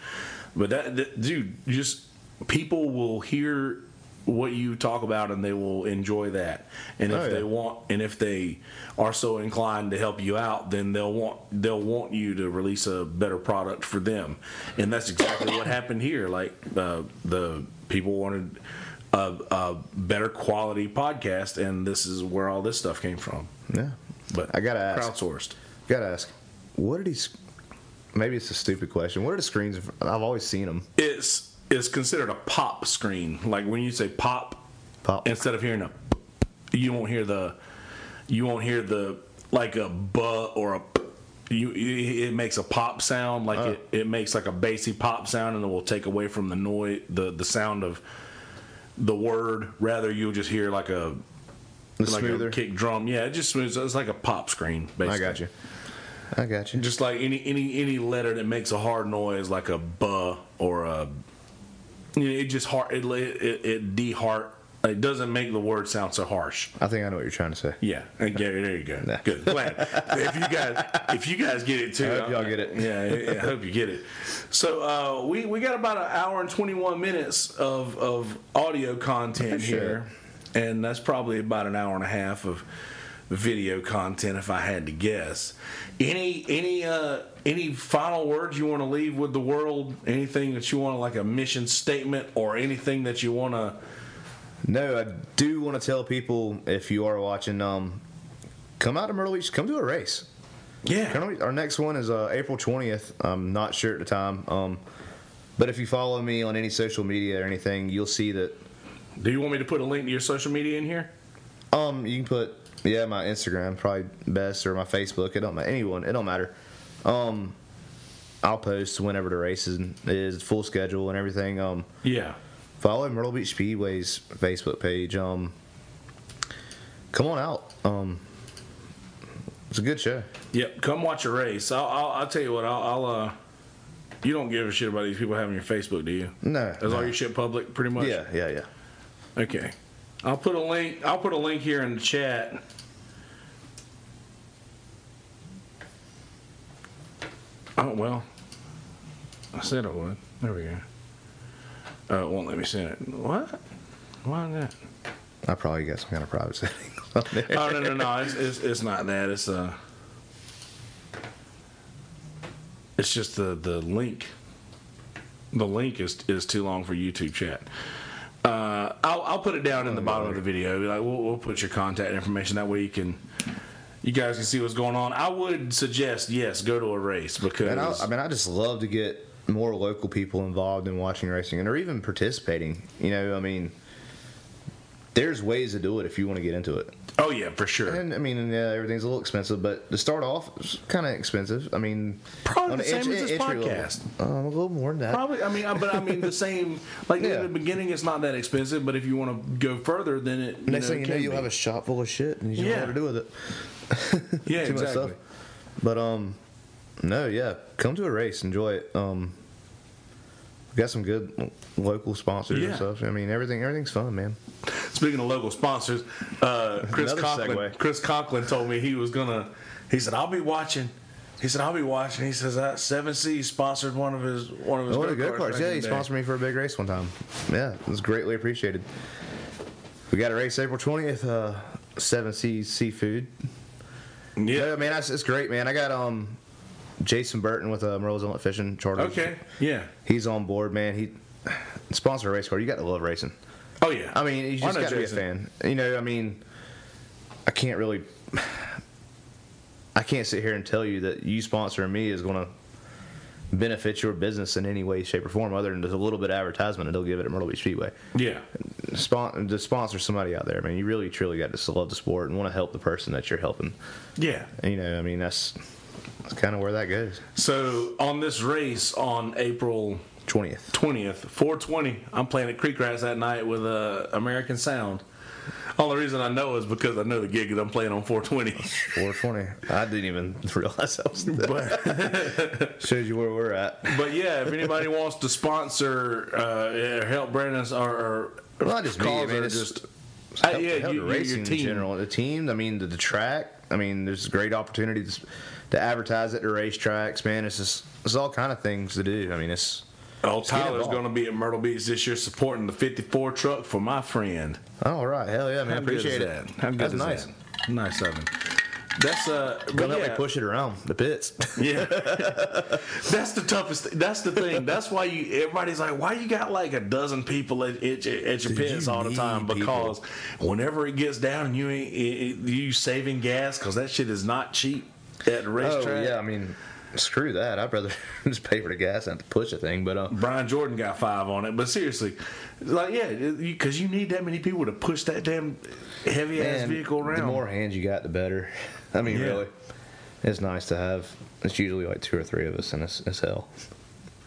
A: But that, that dude, just people will hear what you talk about and they will enjoy that. And if
B: Oh, yeah.
A: they want and if they are so inclined to help you out, then they'll want they'll want you to release a better product for them. And that's exactly what happened here. Like uh, the people wanted a, a better quality podcast, and this is where all this stuff came from.
B: Yeah.
A: But
B: I gotta ask.
A: crowdsourced.
B: Gotta ask. What did he? Maybe it's a stupid question. What are the screens? I've always seen them.
A: It's it's considered a pop screen. Like when you say pop,
B: Pop.
A: instead of hearing a, you won't hear the, you won't hear the like a buh or a. You, it makes a pop sound like
B: Oh.
A: it, it makes like a bassy pop sound and it will take away from the noise the the sound of the word rather you'll just hear like a
B: The
A: like
B: smoother.
A: a kick drum yeah it just smooths it's like a pop screen basically
B: I got you. I got you.
A: just like any any any letter that makes a hard noise like a buh or a you know, it just hard it it, it de-heart it doesn't make the word sound so harsh
B: I think I know what you're trying to say.
A: yeah yeah, there you go
B: Nah.
A: good glad if you guys if you guys get it too
B: I hope y'all get it.
A: yeah I, I hope you get it so uh, we we got about an hour and 21 minutes of of audio content
B: Sure.
A: here and that's probably about an hour and a half of video content if I had to guess. Any any uh any final words you want to leave with the world? Anything that you want to like a mission statement or anything that you want to
B: No, I do want to tell people if you are watching, um, come out to Myrtle Beach, come to a race.
A: Yeah.
B: Our next one is uh, April 20th. I'm not sure at the time. Um, but if you follow me on any social media or anything, you'll see that
A: Do you want me to put a link to your social media in here?
B: um, you can put yeah my Instagram probably best or my Facebook. It don't matter. Anyone. It don't matter. Um, I'll post whenever the race is, is full schedule and everything. Um,
A: Yeah.
B: Follow Myrtle Beach Speedway's Facebook page. Um, come on out. Um, it's a good show.
A: Yep. Come watch a race. I'll I'll, I'll tell you what. I'll, I'll uh. You don't give a shit about these people having your Facebook, do you?
B: No,
A: Is all
B: no.
A: your shit public, pretty much?
B: Yeah, yeah, yeah.
A: Okay. I'll put a link. I'll put a link here in the chat. Oh well. I said I would. There we go. Oh, it won't let me send it. What? Why not?
B: I probably got some kind of private settings on there.
A: Oh no no no! It's, it's, it's not that. It's uh. It's just the the link. The link is is too long for YouTube chat. Uh, I'll I'll put it down in the bottom of the video. Like we'll, we'll put your contact information that way you can. You guys can see what's going on. I would suggest yes, go to a race because
B: I, I mean, I just love to get more local people involved in watching racing and or even participating. You know, I mean, there's ways to do it if you want to get into it.
A: oh yeah, for sure.
B: And I mean, yeah, everything's a little expensive, but to start off, it's kind of expensive. I mean,
A: Probably the same
B: entry-
A: as this
B: entry level.
A: podcast.
B: Um, a little more than that.
A: Probably, I mean, but I mean the same. Like
B: Yeah.
A: in the beginning, it's not that expensive, but if you want to go further, then it. You
B: Next
A: know,
B: thing you know, you'll
A: be.
B: have a shop full of shit, and you don't know what to do with it.
A: yeah,
B: Too much
A: exactly.
B: stuff. But um, no, yeah, come to a race, enjoy it. Um, we got some good local sponsors
A: Yeah.
B: and stuff. I mean, everything, everything's fun, man.
A: Speaking of local sponsors, uh, Chris Conklin.
B: segue.
A: Chris Conklin told me he was gonna. He said, "I'll be watching." He said, "I'll be watching." He says that Seven Seas sponsored one of his one of his
B: Oh, the
A: go
B: go karts. Yeah, he sponsored me for a big race one time. Yeah, it was greatly appreciated. We got a race April twentieth. Uh, Seven Seas Seafood.
A: Yeah.
B: I mean, that's it's great, man. I got um Jason Burton with uh, Murrells Inlet Fishing Charters.
A: Okay. Yeah.
B: He's on board, man. He sponsor a race car. You got to love racing.
A: Oh yeah.
B: I mean, you just got to be a fan. You know, I mean, I can't really, I can't sit here and tell you that you sponsoring me is going to benefit your business in any way, shape, or form, other than just a little bit of advertisement that they'll give it at Myrtle Beach Speedway.
A: Yeah.
B: Spon- to sponsor somebody out there, man, you really truly got to love the sport and want to help the person that you're helping.
A: Yeah.
B: You know, I mean, that's that's kind of where that goes.
A: So on this race on April
B: Twentieth.
A: 20th, 420, I'm playing at Creek Rats that night with uh, American Sound. Only reason I know is because I know the gig that I'm playing on 420.
B: 420. I didn't even realize I was there. Shows you where we're at.
A: but yeah, if anybody wants to sponsor uh, or help Brandon or, or
B: Well, not just me. I mean, it's
A: just
B: help,
A: Uh, yeah,
B: help
A: you-
B: the racing in general. The team, I mean, the, the track. I mean, there's great opportunities to advertise it to racetracks, man. It's just, it's all kind of things to do. I mean, it's,
A: Oh, Tyler's going to be at Myrtle Beach this year supporting the 54 truck for my friend.
B: all right. Hell yeah, man.
A: How
B: Appreciate
A: is
B: it.
A: that? How good
B: That's
A: is
B: nice.
A: that? Nice of him. That's uh, but
B: Gonna help
A: yeah,
B: me push it around the pits.
A: yeah. that's the toughest. Thing. That's the thing. That's why you. Everybody's like, why you got like a dozen people at, at, your- at your
B: Dude,
A: pits
B: you
A: all the
B: need
A: time?
B: people.
A: Because whenever it gets down, and you ain't it, it- you saving gas because that shit is not cheap at the
B: oh yeah, I mean, screw that. I'd rather just pay for the gas than to push a thing. But uh,
A: Brian Jordan got five on it, but seriously, like yeah, because you need that many people to push that damn heavy ass vehicle around.
B: the more hands you got, the better. I mean,
A: Yeah.
B: really, it's nice to have. It's usually like two or three of us, and it's, it's hell.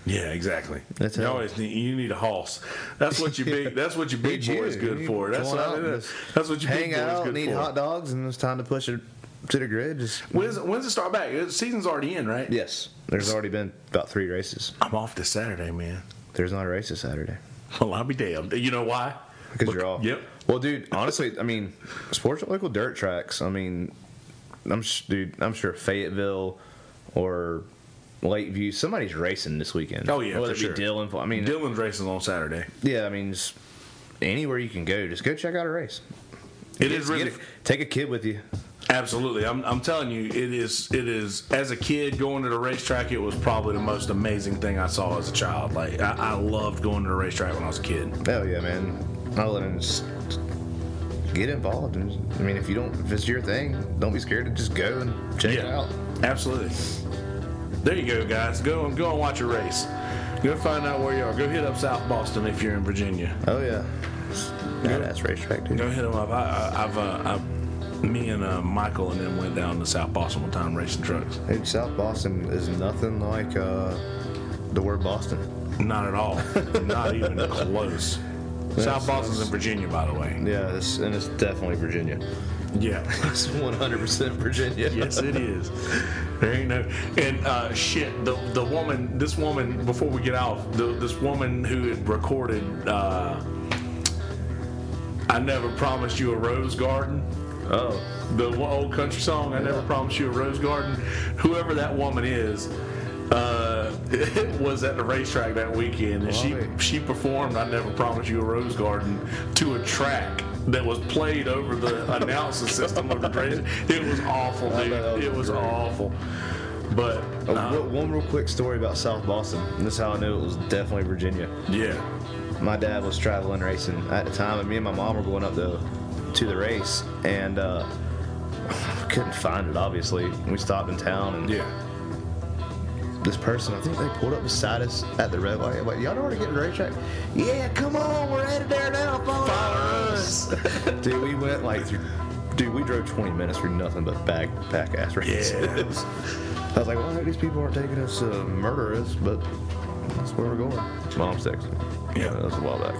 A: Yeah, exactly.
B: That's
A: you
B: it.
A: always need you need a hoss. That's what your big. That's what your big
B: Need
A: boy is good
B: You
A: for. That's what,
B: out and
A: that's,
B: just
A: that's what your
B: hang
A: big boy is
B: out,
A: good
B: and eat
A: for.
B: hot dogs, and it's time to push it to the grid. Just
A: When's when's it start back? The season's already in, right?
B: yes, there's already been about three races.
A: I'm off this Saturday, man.
B: There's not a race this Saturday
A: Well, I'll be damned. You know why?
B: because
A: Look-
B: you're off.
A: Yep.
B: Well, dude, honestly, I mean, sports local dirt tracks. I mean, I'm dude, I'm sure Fayetteville or Lakeview, somebody's racing this weekend.
A: Oh, yeah,
B: whether
A: for
B: it be
A: sure.
B: Dillon. I mean,
A: Dillon's racing on Saturday.
B: yeah, I mean, just anywhere you can go, just go check out a race.
A: It
B: Get-
A: is really
B: a- take a kid with you.
A: Absolutely. I'm, I'm telling you, it is. It is. As a kid going to the racetrack, it was probably the most amazing thing I saw as a child. Like I, I loved going to the racetrack when I was a kid.
B: Hell yeah, man. Other than just get involved. And I mean, if you don't, if it's your thing, don't be scared to just go and check it out.
A: Absolutely. There you go, guys. Go and go and watch a race. Go find out where you are. Go hit up South Boston if you're in Virginia.
B: Oh yeah, badass racetrack, dude.
A: Go hit them up. I, I, I've, uh, I've, me and uh, Michael and them went down to South Boston one time racing trucks.
B: Dude, South Boston is nothing like uh, the word Boston.
A: Not at all. Not even close. South Boston's in Virginia, by the way.
B: Yeah, it's, and it's definitely Virginia.
A: Yeah.
B: It's 100% Virginia.
A: yes, it is. There ain't no and uh, shit. The the woman, this woman, before we get off, the, this woman who had recorded. Uh, I never promised you a rose garden.
B: Oh,
A: The old country song. I never promised you a rose garden. Whoever that woman is. Uh, was at the racetrack that weekend, and she she performed "I Never Promised You a Rose Garden" to a track that was played over the announcing system of the race. It was awful, dude. It was awful. But
B: Oh,
A: uh,
B: one- one real quick story about South Boston. And this is how I knew it was definitely Virginia.
A: yeah,
B: my dad was traveling racing at the time, and me and my mom were going up to to the race, and uh, couldn't find it. Obviously, we stopped in town, and
A: yeah.
B: this person, I think they pulled up beside us at the red light. Like, y'all know where to get to the racetrack? Yeah, come on, we're headed there now. Follow,
A: Follow
B: us. dude, we went like through. Dude, we drove 20 minutes through nothing but backpack ass races.
A: Yeah,
B: I was like, well, these people aren't taking us to murder us, but that's where we're going. Mom's texting.
A: Yeah.
B: that was a while back.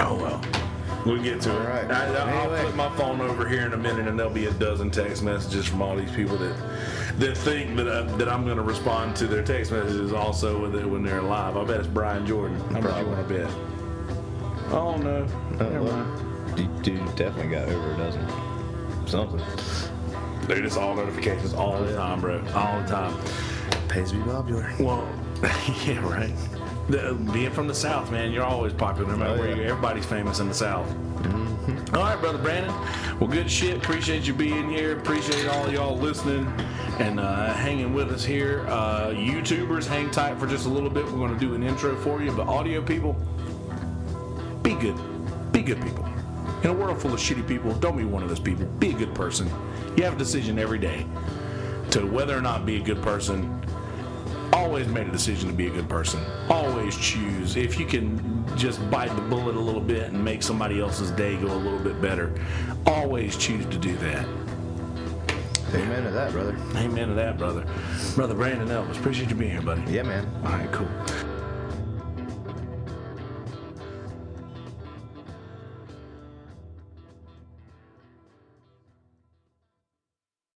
A: Oh well. We'll get to it.
B: All right.
A: I, I'll
B: Anyway.
A: put my phone over here in a minute, and there'll be a dozen text messages from all these people that that think that that I'm going to respond to their text messages also when they're, when they're live. I bet it's Brian Jordan. How much you
B: Probably.
A: want to bet? Oh uh,
B: no.
A: Never
B: well,
A: mind.
B: Dude, dude definitely got over a dozen. Something.
A: Dude, it's all notifications all the time, bro. All the time.
B: Pays to be popular.
A: Well, yeah, right. The, being from the South, man, you're always popular. No matter
B: Oh,
A: where
B: yeah.
A: you. Everybody's famous in the South. All right, brother Brandon. Well, good shit. Appreciate you being here. Appreciate all y'all listening and uh, hanging with us here. Uh, YouTubers, hang tight for just a little bit. We're going to do an intro for you. But audio people, be good. Be good people. In a world full of shitty people, don't be one of those people. Be a good person. You have a decision every day to whether or not be a good person. Always made a decision to be a good person. Always choose. If you can just bite the bullet a little bit and make somebody else's day go a little bit better, always choose to do that.
B: Amen to that, brother.
A: Amen to that, brother. Brother Brandon Elvis, appreciate you being here, buddy.
B: Yeah, man.
A: All right, cool.